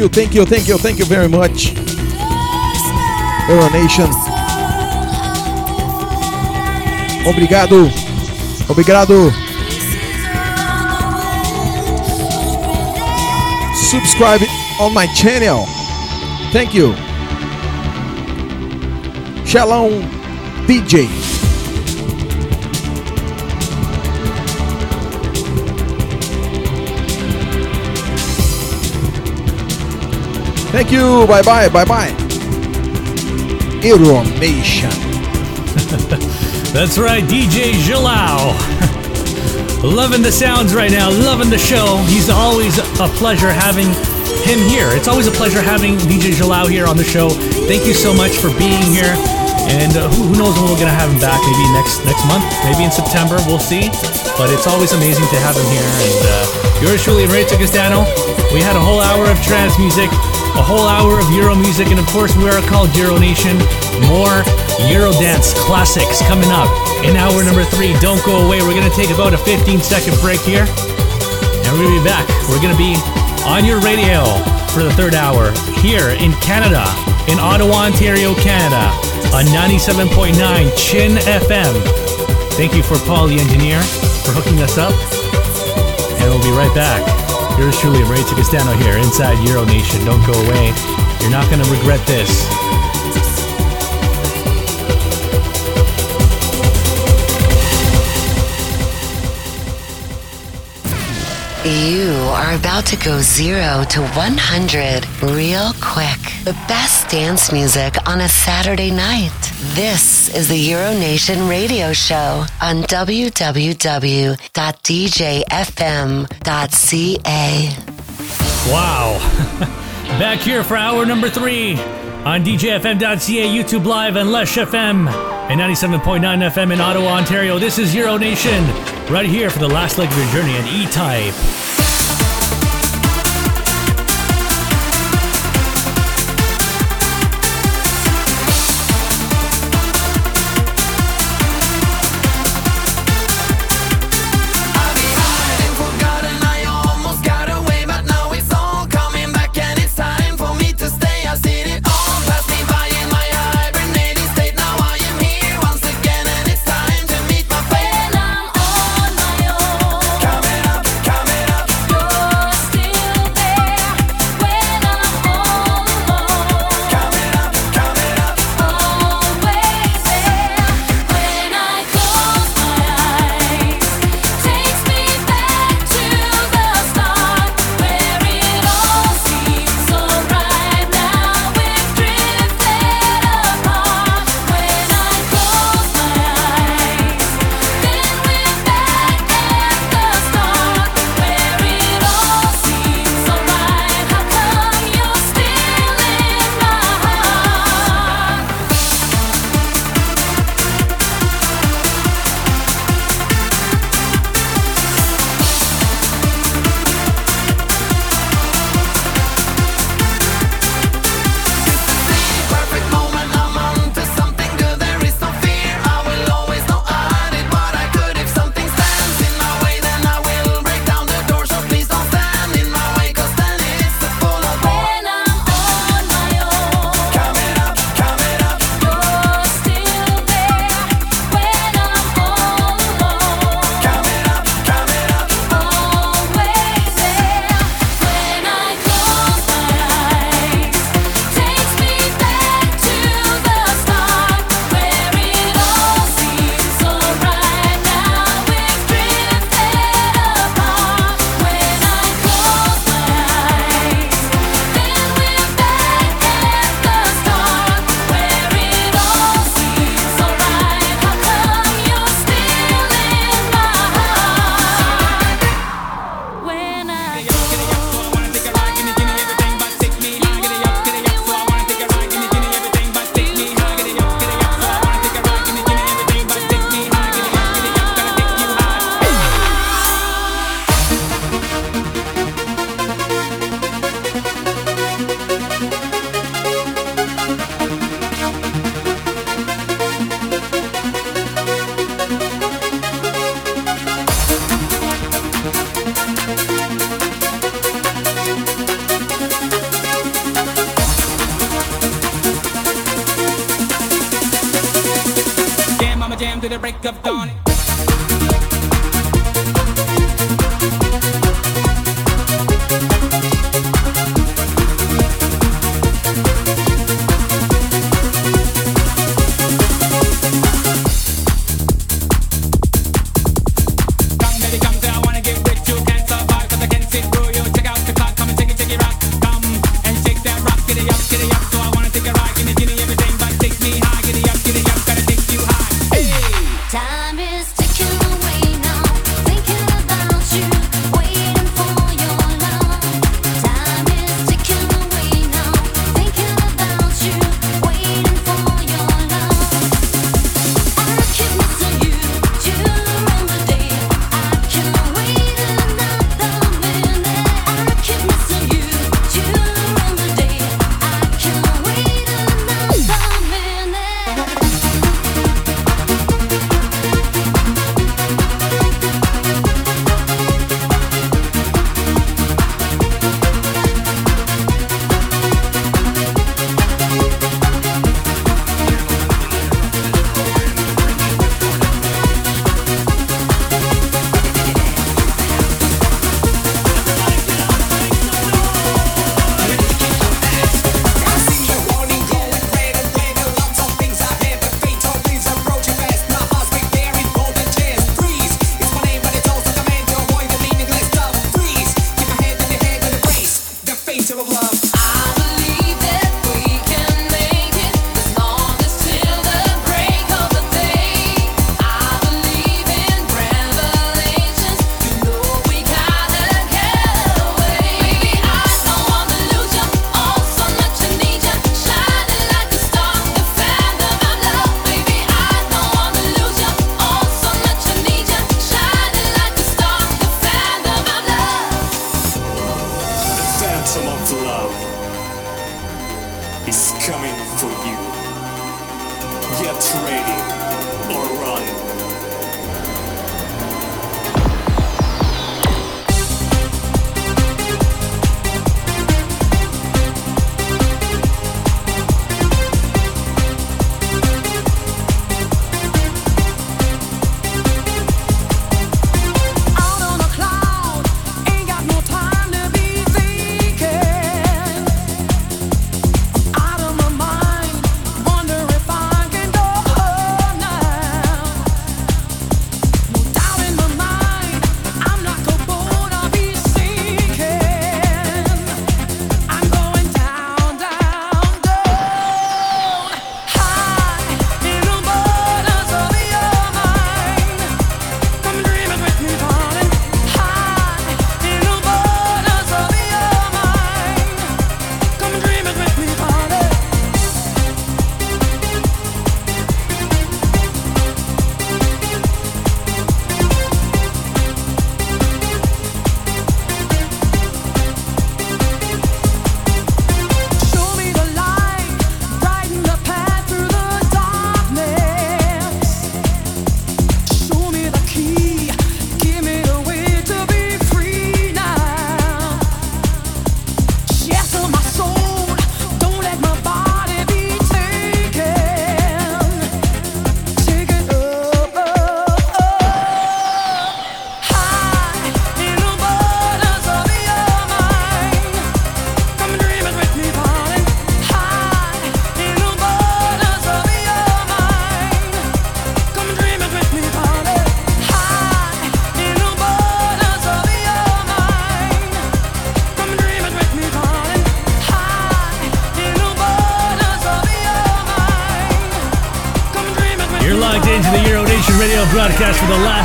S9: You, thank you, thank you, thank you very much. Euro Nation. Obrigado. Obrigado. Subscribe on my channel. Thank you. Shalom DJ. Thank you. Bye bye. Bye bye. Euro Nation.
S3: That's right, DJ XELAO. loving the sounds right now, loving the show. He's always a pleasure having him here. It's always a pleasure having DJ XELAO here on the show. Thank you so much for being here. And uh, who, who knows when we're gonna have him back? Maybe next next month, maybe in September. We'll see. But it's always amazing to have him here. And uh, yours truly, Enrique Castano. We had a whole hour of trance music, a whole hour of Euro music, and of course we are called Euro Nation. More Eurodance classics coming up in hour number three. Don't go away. We're gonna take about a 15 second break here, and we're gonna be back. We're gonna be on your radio for the third hour here in Canada, in Ottawa, Ontario, Canada, on 97.9 Chin FM. Thank you for Paul, the engineer, for hooking us up, and we'll be right back. Yours truly, Ray Castano here inside Euro Nation. Don't go away. You're not gonna regret this.
S7: You are about to go zero to 100 real quick. The best dance music on a Saturday night. This is the Euronation radio show on www.djfm.ca.
S3: Wow. Back here for hour number three on DJFM.ca, YouTube Live, and Lesh FM, and 97.9 FM in Ottawa, Ontario. This is Euro Nation, right here for the last leg of your journey on E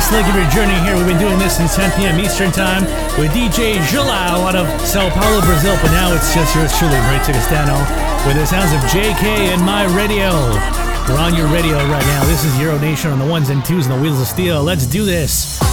S10: Thanks of
S5: your
S3: journey here. We've been doing this since 10 p.m. Eastern Time with DJ XELAO out of Sao Paulo, Brazil. But now it's just yours truly, Ray Castano, with the sounds of JK and my radio. We're on your radio right now. This is Euro Nation on the ones and twos and the wheels of steel. Let's do this.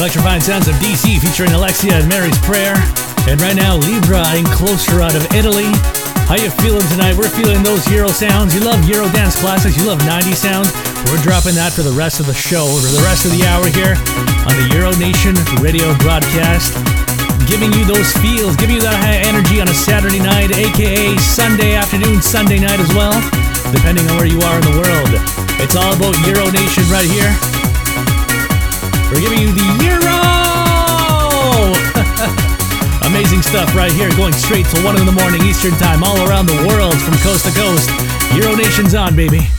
S3: Electrifying sounds of DC featuring Alexia and Mary's Prayer. And right now, Libra and Closer out of Italy. How you feeling tonight? We're feeling those Euro sounds. You love Euro dance classics. You love 90s sounds. We're dropping that for the rest of the show, for the rest of the hour here on the Euro Nation radio broadcast. Giving you those feels, giving you that high energy on a Saturday night, aka Sunday afternoon, Sunday night as well, depending on where you are in the world. It's all about Euro Nation right here. We're giving you the Euro! Amazing stuff right here, going straight to 1 in the morning Eastern Time, all around the world from coast to coast. Euro Nation's on, baby.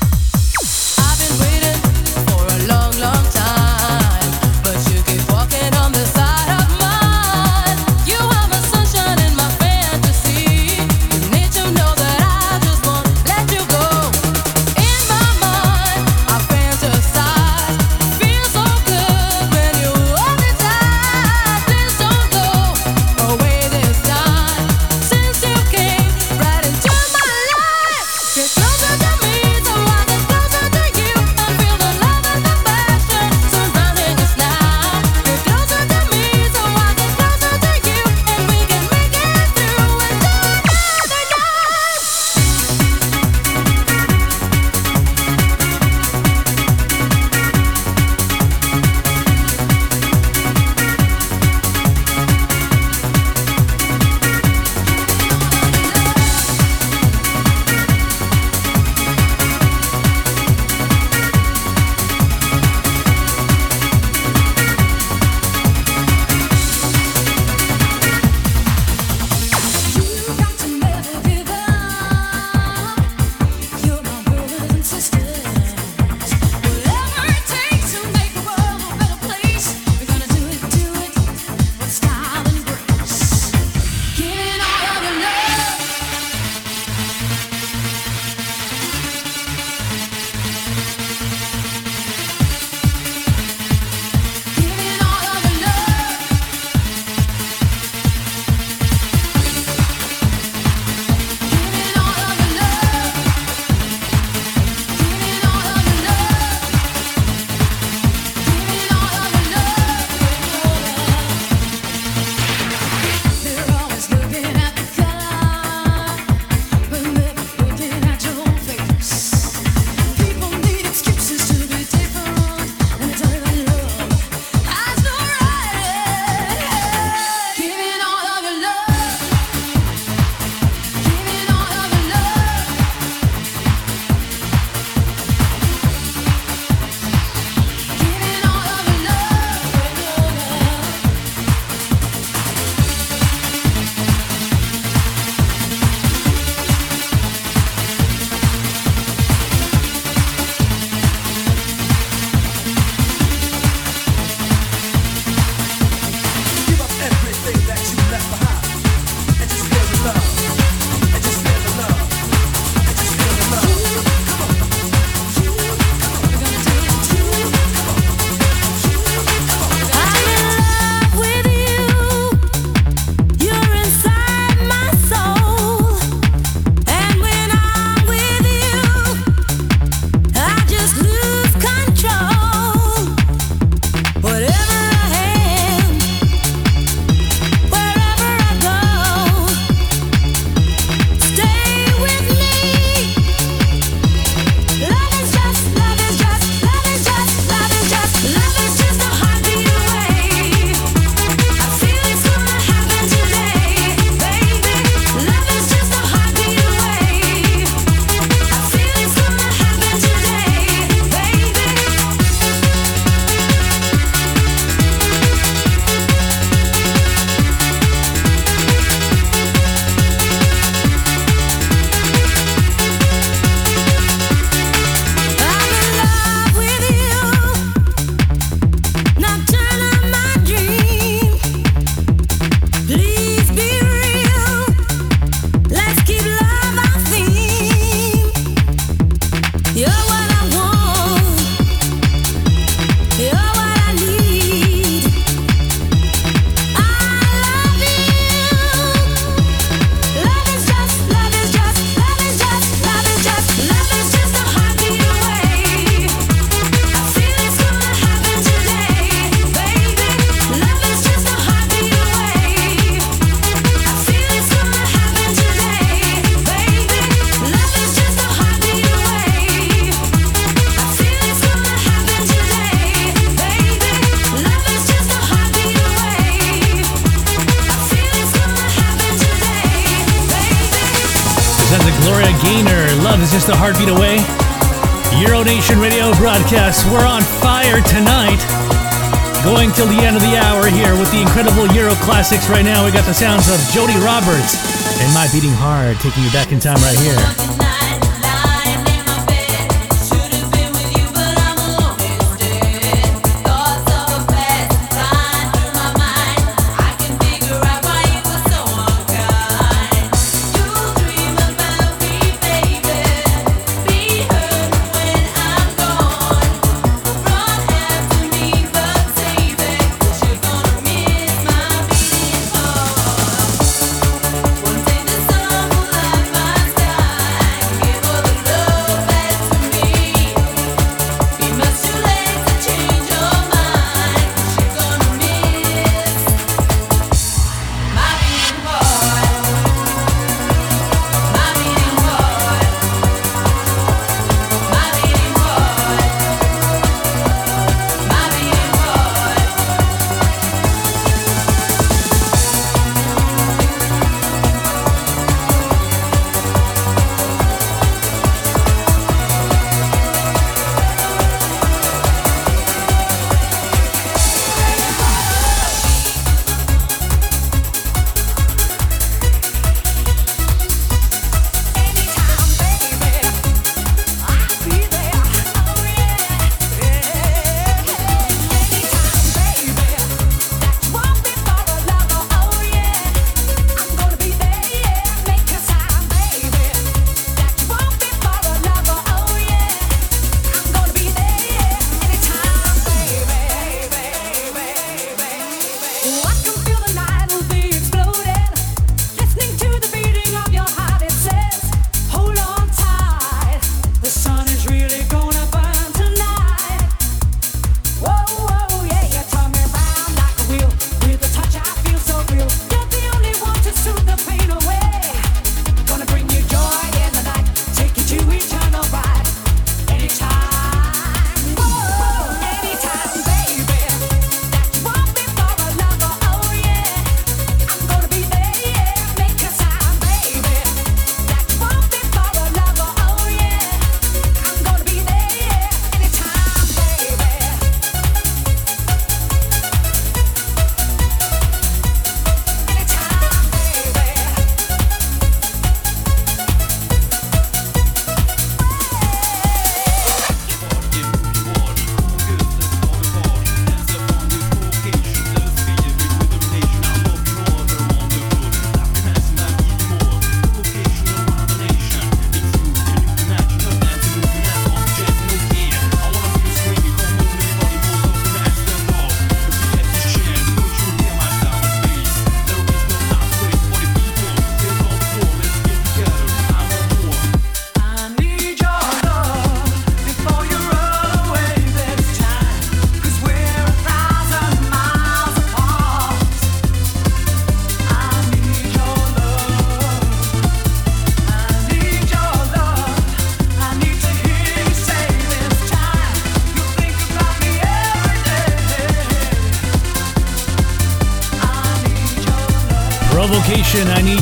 S4: Right
S3: now, we got the sounds of Jody Roberts and My Beating Hard, taking you back in time right here.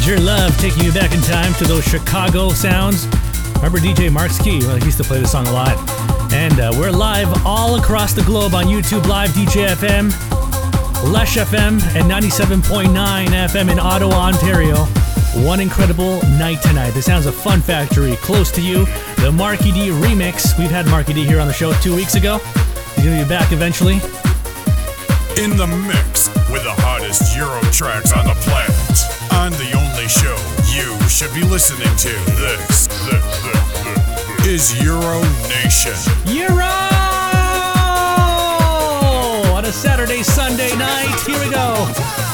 S3: Your Love, taking you back in time to those Chicago sounds. Remember DJ Mark's Key? Well, he used to play this song a lot. And uh, we're live all across the globe on YouTube Live, DJ FM, Lesh FM, and 97.9 FM in Ottawa, Ontario. One incredible night tonight. The sounds of Fun Factory, close to you. The Marky D remix. We've had Marky D here on the show two weeks ago. He's to be back eventually.
S1: In the mix with the hottest Euro tracks on the planet. On the show you should be listening to. This, this, this, this is Euro Nation.
S3: Euro! On a Saturday, Sunday night. Here we go.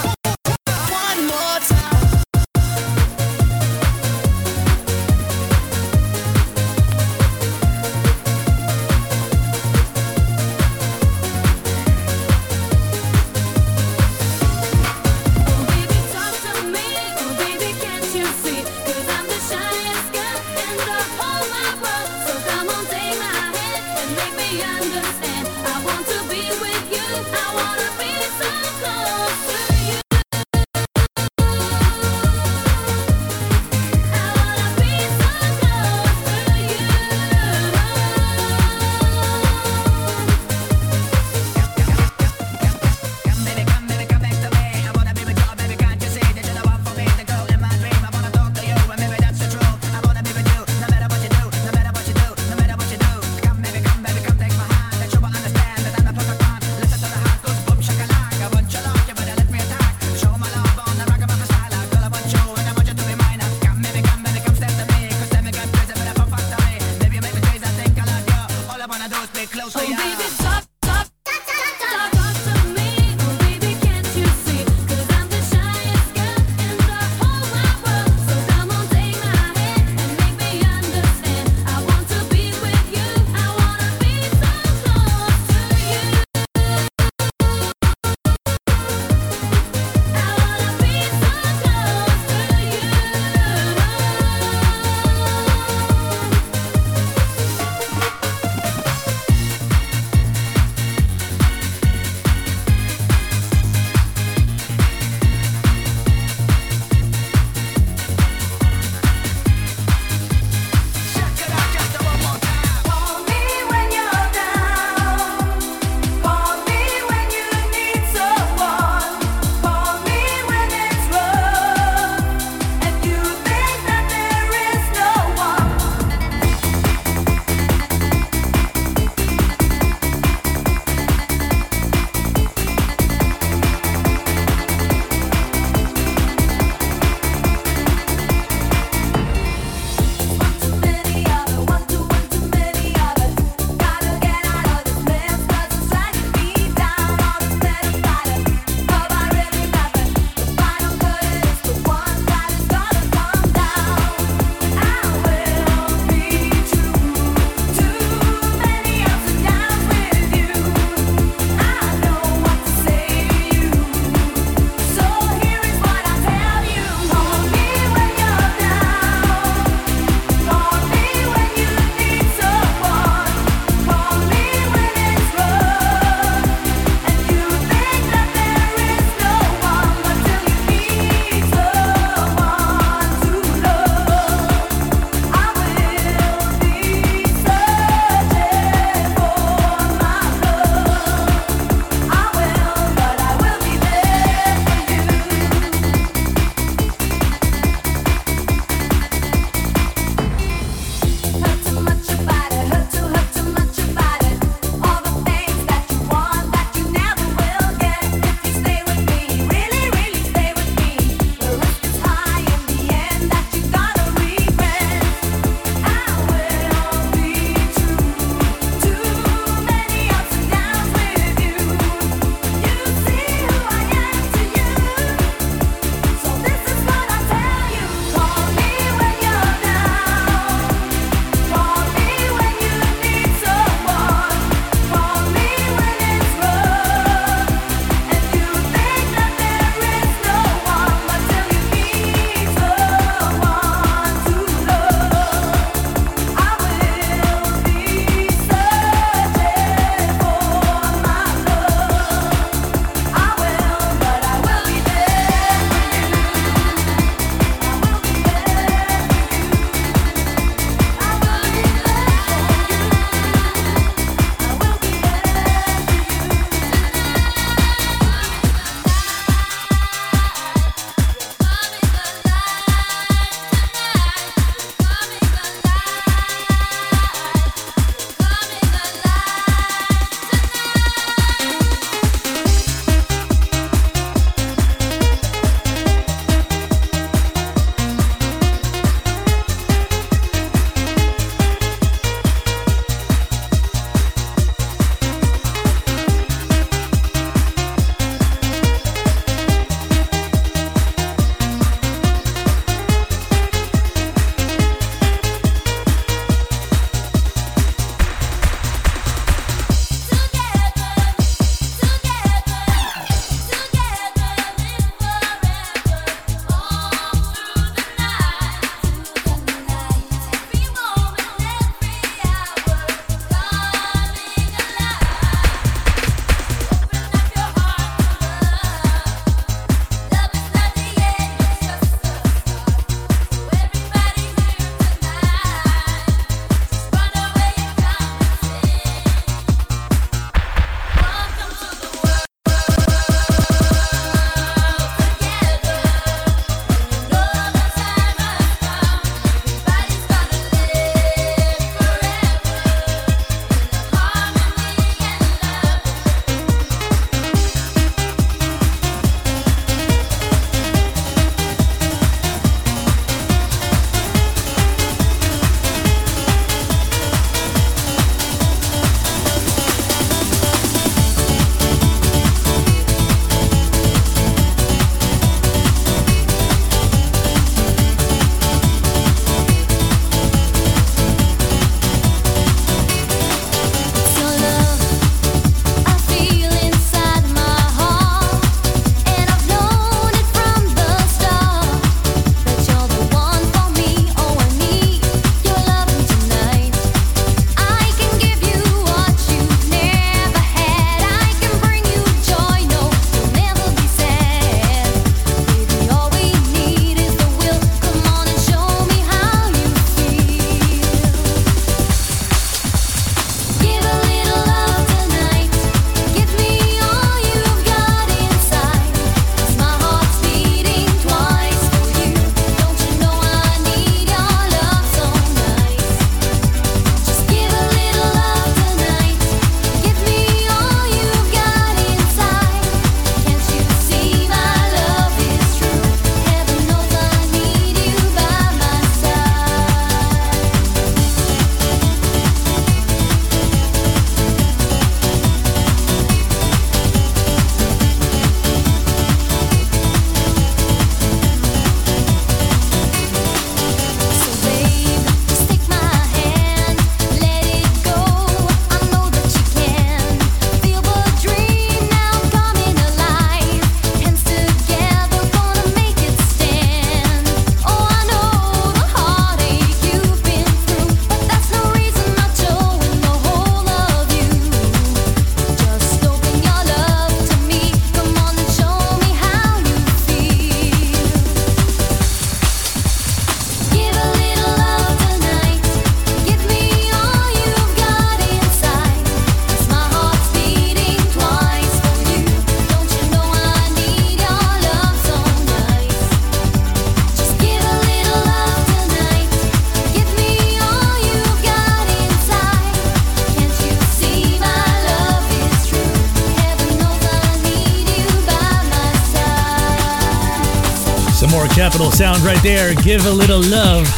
S3: Capital sound right there. Give a little love.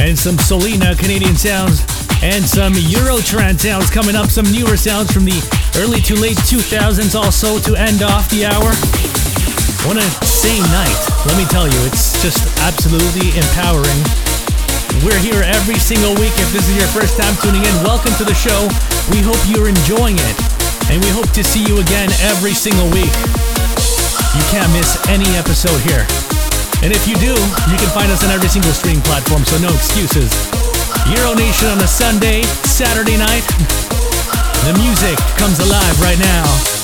S3: And some Solina Canadian sounds. And some Eurotrance sounds coming up. Some newer sounds from the early to late 2000s also to end off the hour. What a same night. Let me tell you, it's just absolutely empowering. We're here every single week. If this is your first time tuning in, welcome to the show. We hope you're enjoying it. And we hope to see you again every single week. You can't miss any episode here. And if you do, you can find us on every single streaming platform, so no excuses. Euro Nation on a Sunday, Saturday night. The music comes alive right now.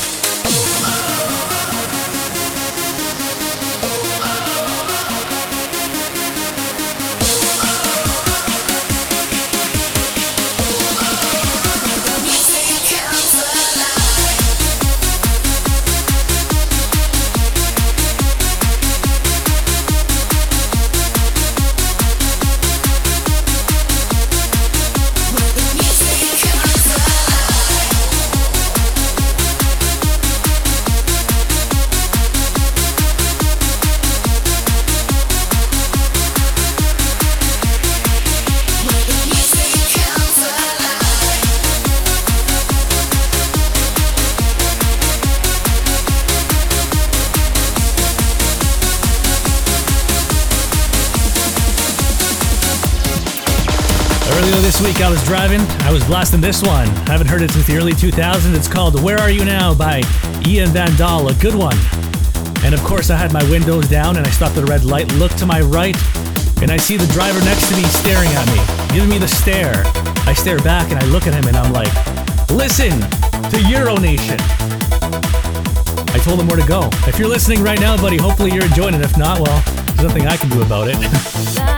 S3: I was driving. I was blasting this one. I haven't heard it since the early 2000s. It's called Where Are You Now by Ian Van Dahl, a good one. And of course, I had my windows down and I stopped at a red light, looked to my right, and I see the driver next to me staring at me, giving me the stare. I stare back and I look at him and I'm like, listen to Euro Nation. I told him where to go. If you're listening right now, buddy, hopefully you're enjoying it. If not, well, there's nothing I can do about it.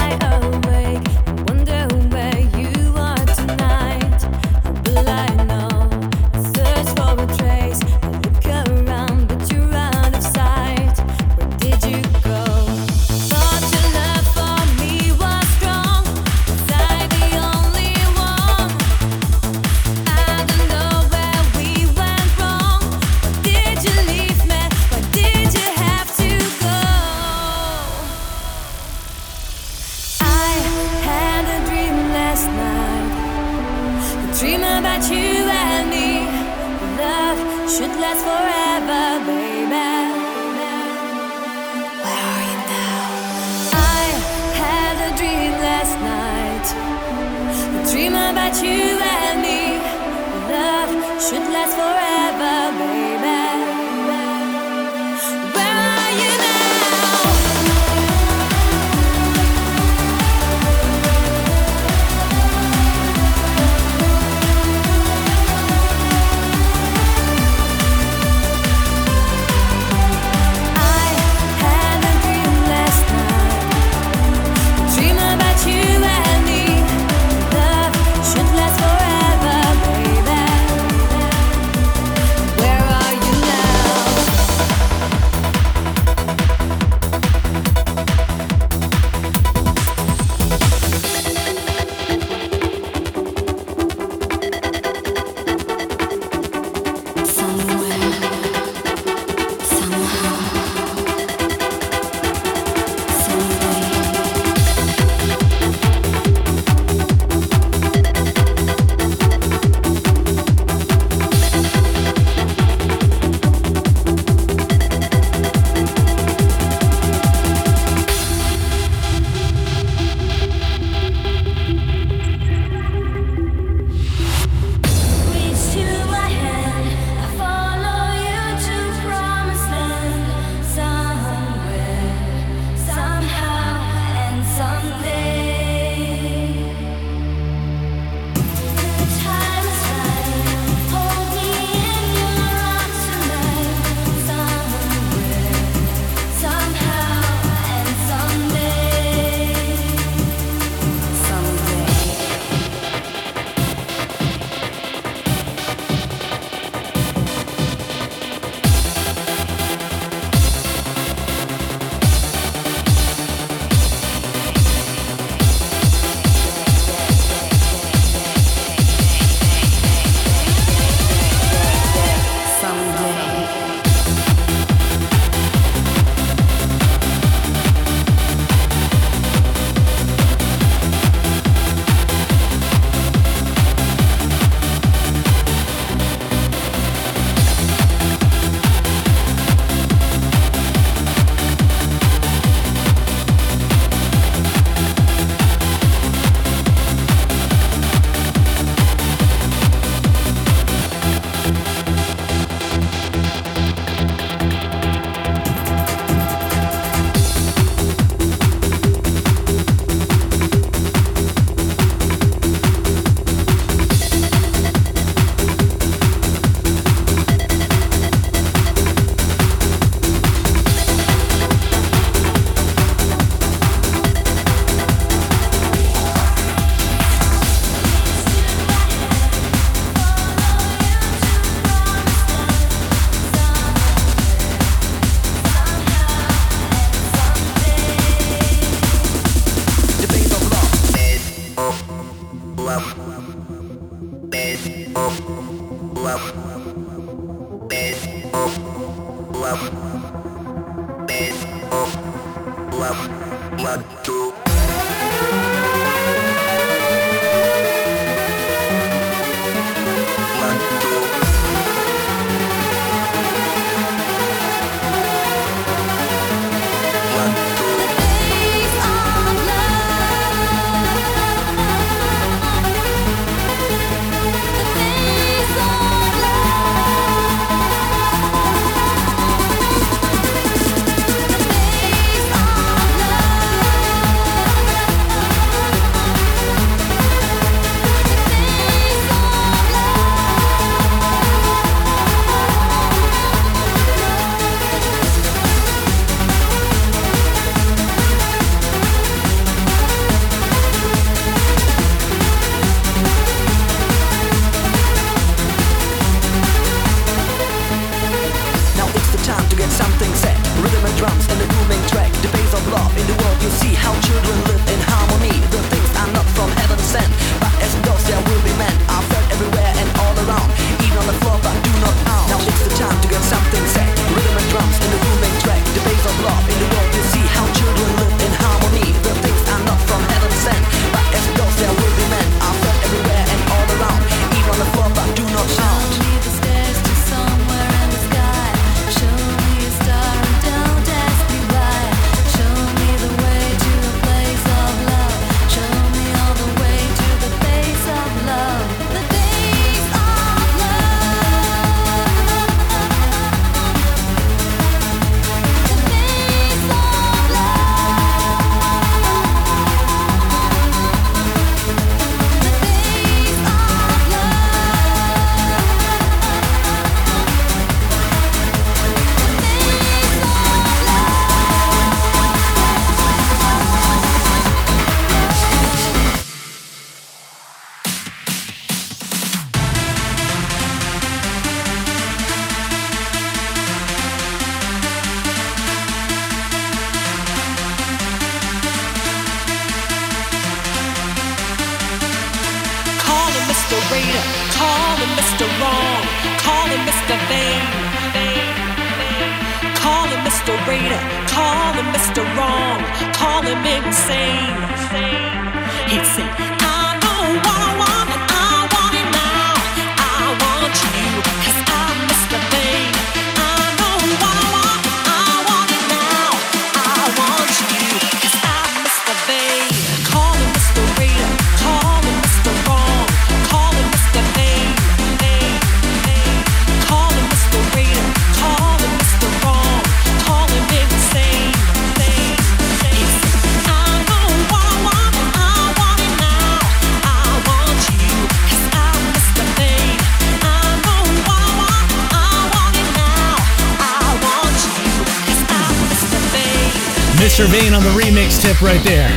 S5: right there.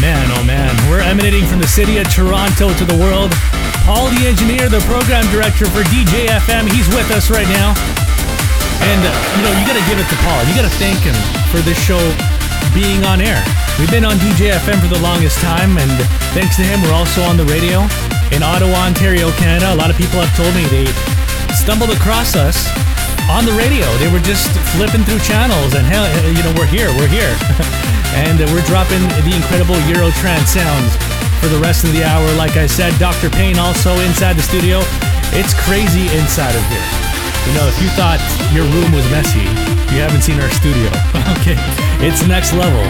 S5: Man, oh man, we're emanating from the city of Toronto to the world. Paul, the engineer, the program director for DJ FM, he's with us right now. And, uh, you know, you gotta give it to Paul. You gotta thank him for this show being on air. We've been on DJ FM for the longest time, and thanks to him, we're also on the radio in Ottawa, Ontario, Canada. A lot of people have told me they stumbled across us on the radio. They were just flipping through channels, and hell, you know, we're here, we're here. and uh, we're dropping the incredible Euro trance sounds for the rest of the hour. Like I said, Dr. Payne also inside the studio. It's crazy inside of here. You know, if you thought your room was messy, you haven't seen our studio. okay, it's next level,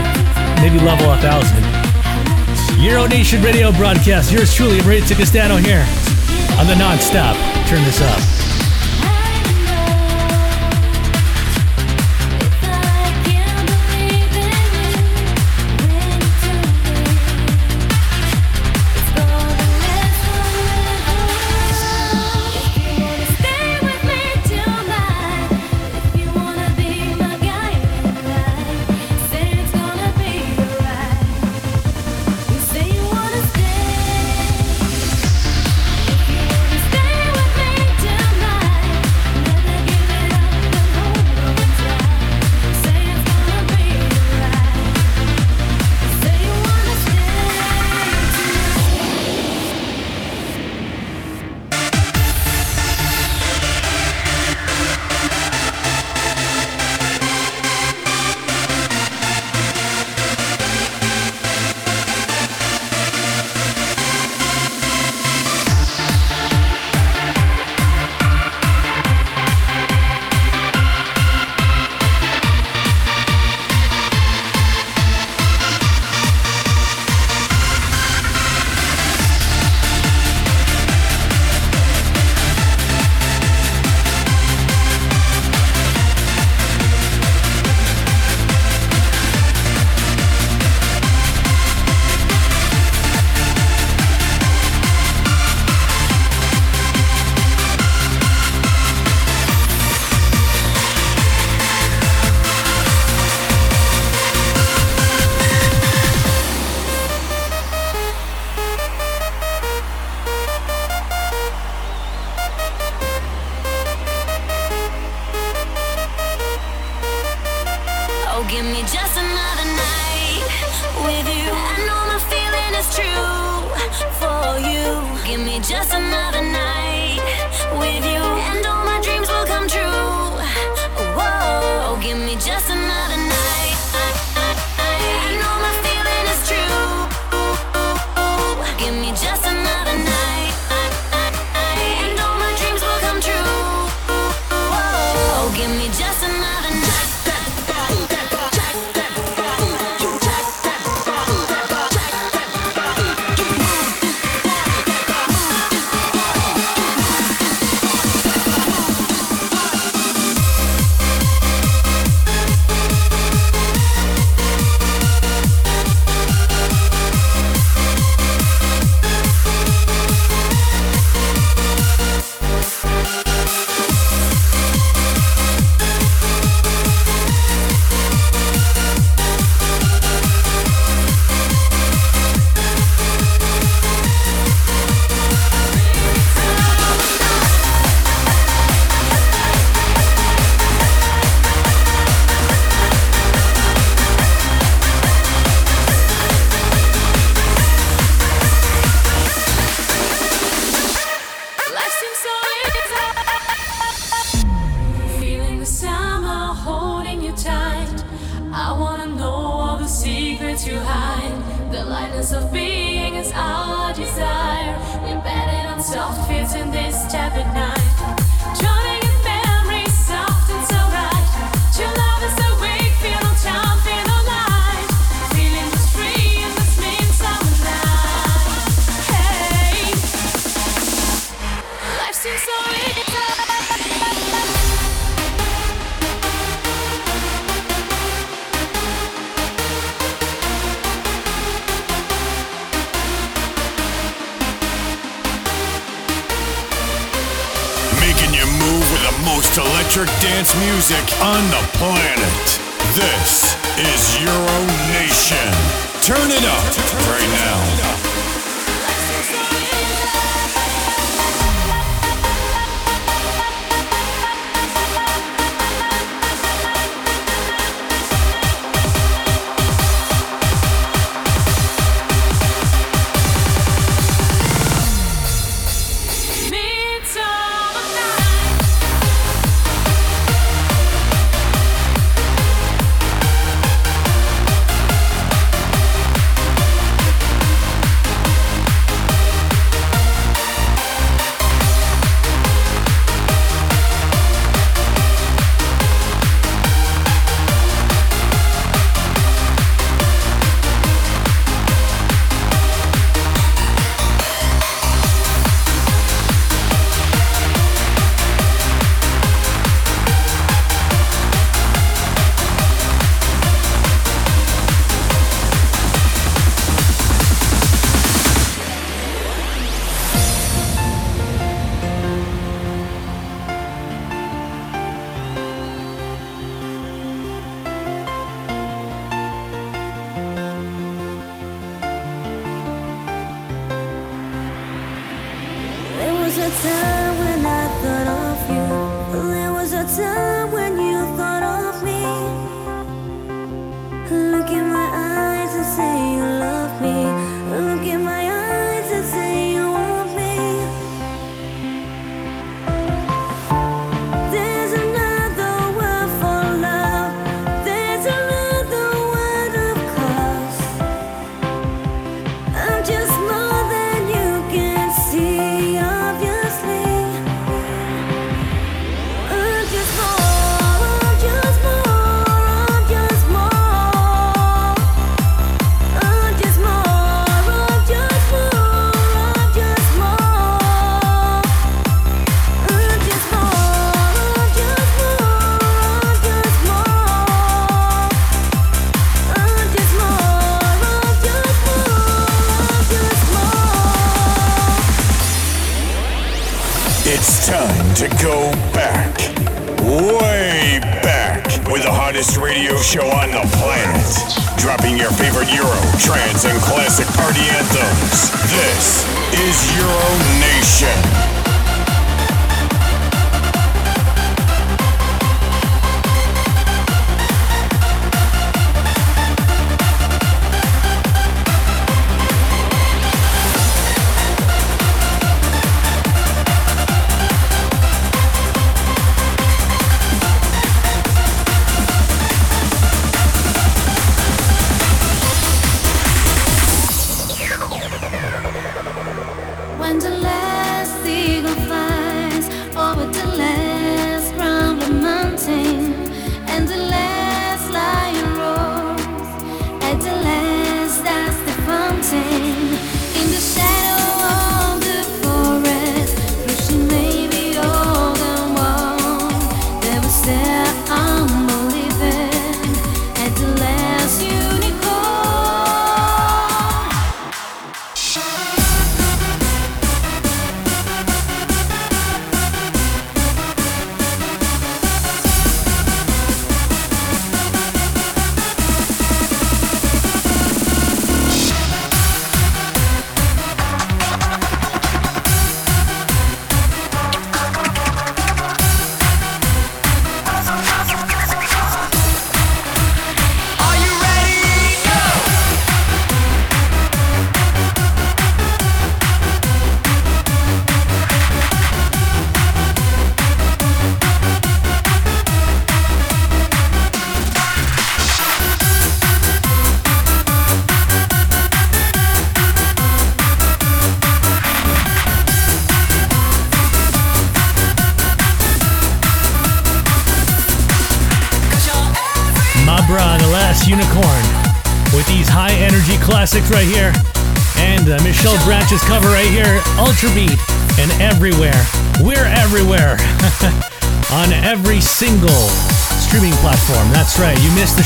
S5: maybe level a thousand. Euro Nation radio broadcast. Yours truly, Maria Castano here on the non-stop. Turn this up.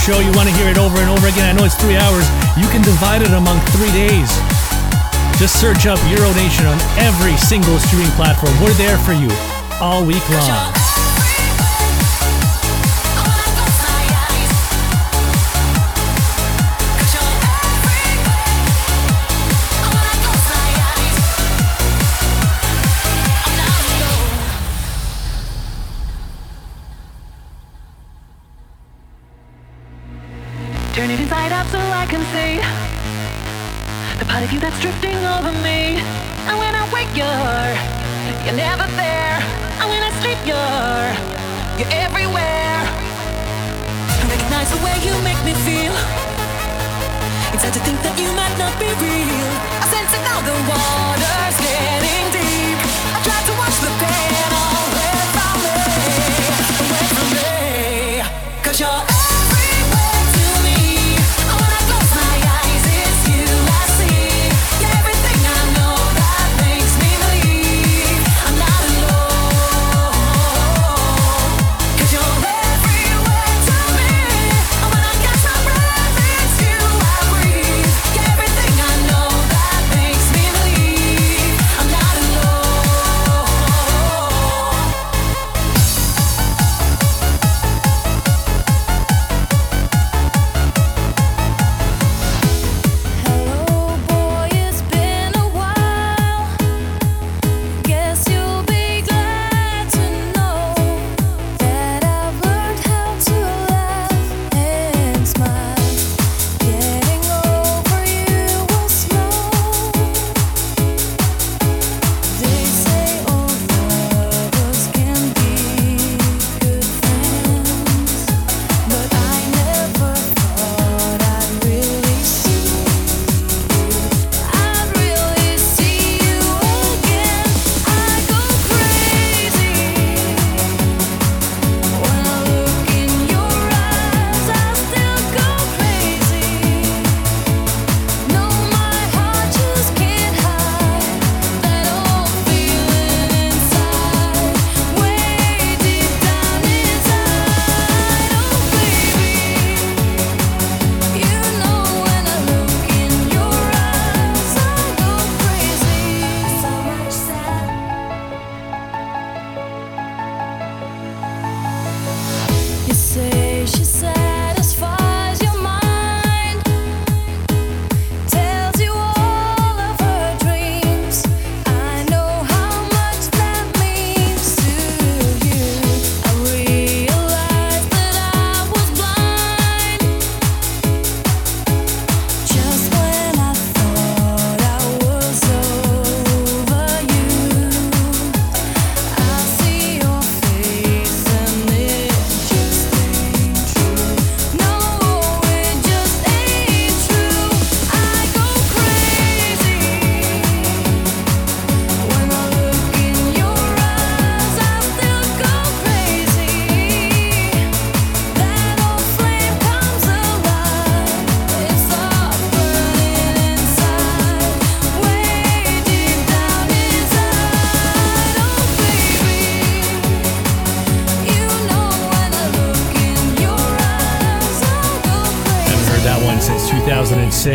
S1: Show,
S11: you want to hear it over and over again. I know it's three hours. You can divide it among three days. Just search up Euro Nation on every single streaming platform. We're there for you all week long.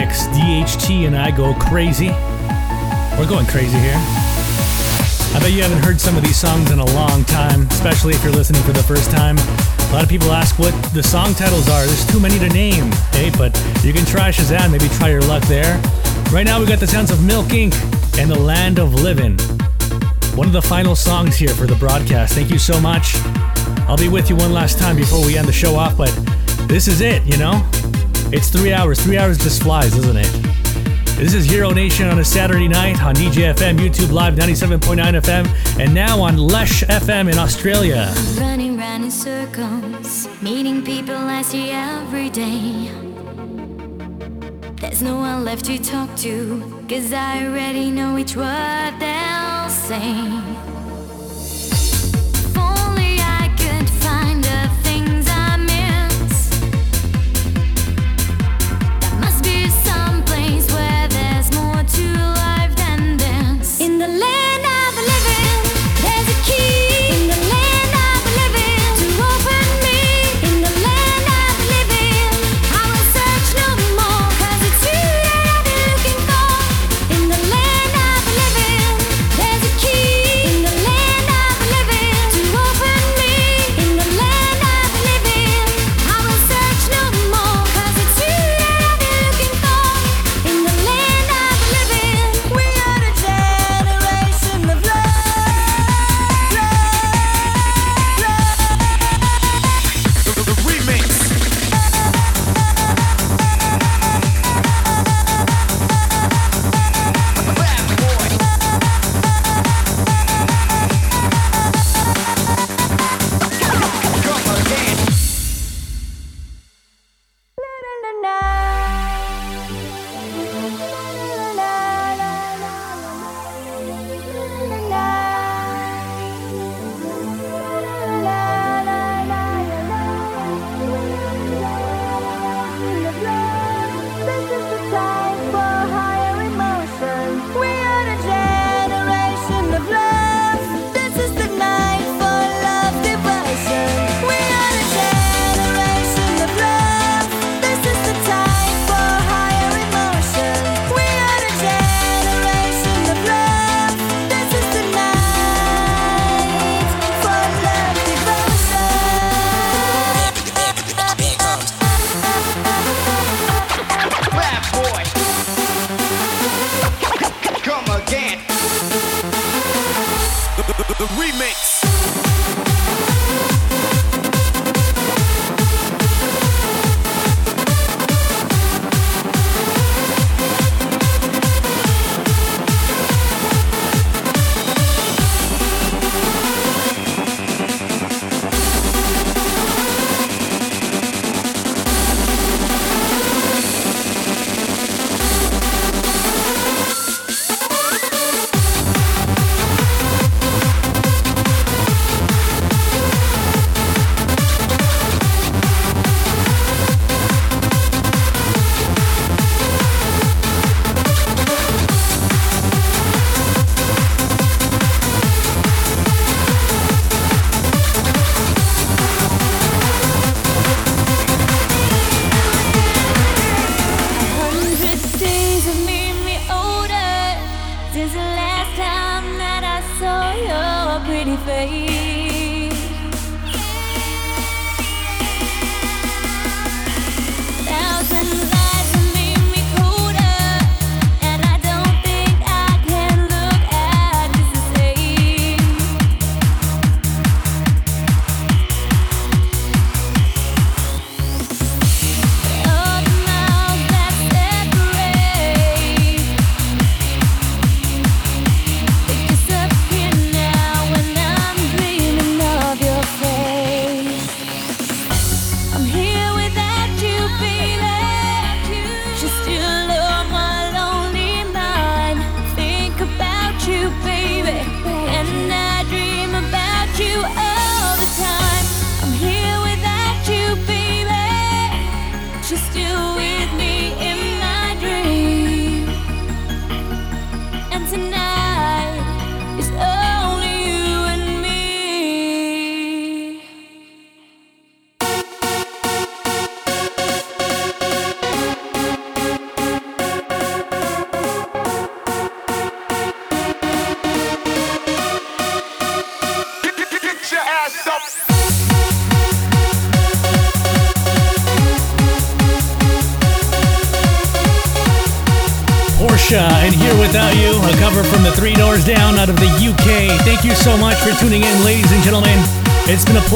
S11: 2006. DHT and I go crazy. We're going crazy here. I bet you haven't heard some of these songs in a long time, especially if you're listening for the first time. A lot of people ask what the song titles are. There's too many to name, hey, but you can try Shazam, maybe try your luck there. Right now, we got the sounds of Milk Inc. and The Land of Living. One of the final songs here for the broadcast. Thank you so much. I'll be with you one last time before we end the show off, but this is it, you know? It's three hours. Three hours just flies, doesn't it? This is Euro Nation on a Saturday night on DJFM, YouTube Live 97.9 FM, and now on Lesh FM in Australia.
S5: Running round in circles, meeting people I see every day. There's no one left to talk to, cause I already know each word they'll say.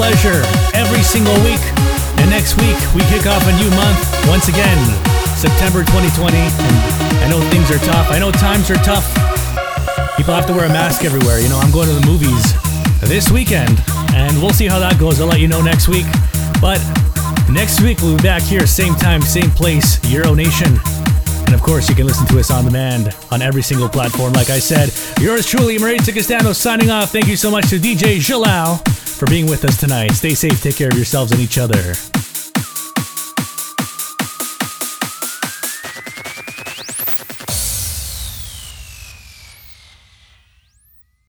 S3: Pleasure every single week. And next week, we kick off a new month once again, September 2020. And I know things are tough. I know times are tough. People have to wear a mask everywhere. You know, I'm going to the movies this weekend, and we'll see how that goes. I'll let you know next week. But next week, we'll be back here, same time, same place, Euro Nation. And of course, you can listen to us on demand on every single platform. Like I said, yours truly, Marie Ticastano, signing off. Thank you so much to DJ Jalal for being with us tonight. Stay safe, take care of yourselves and each other.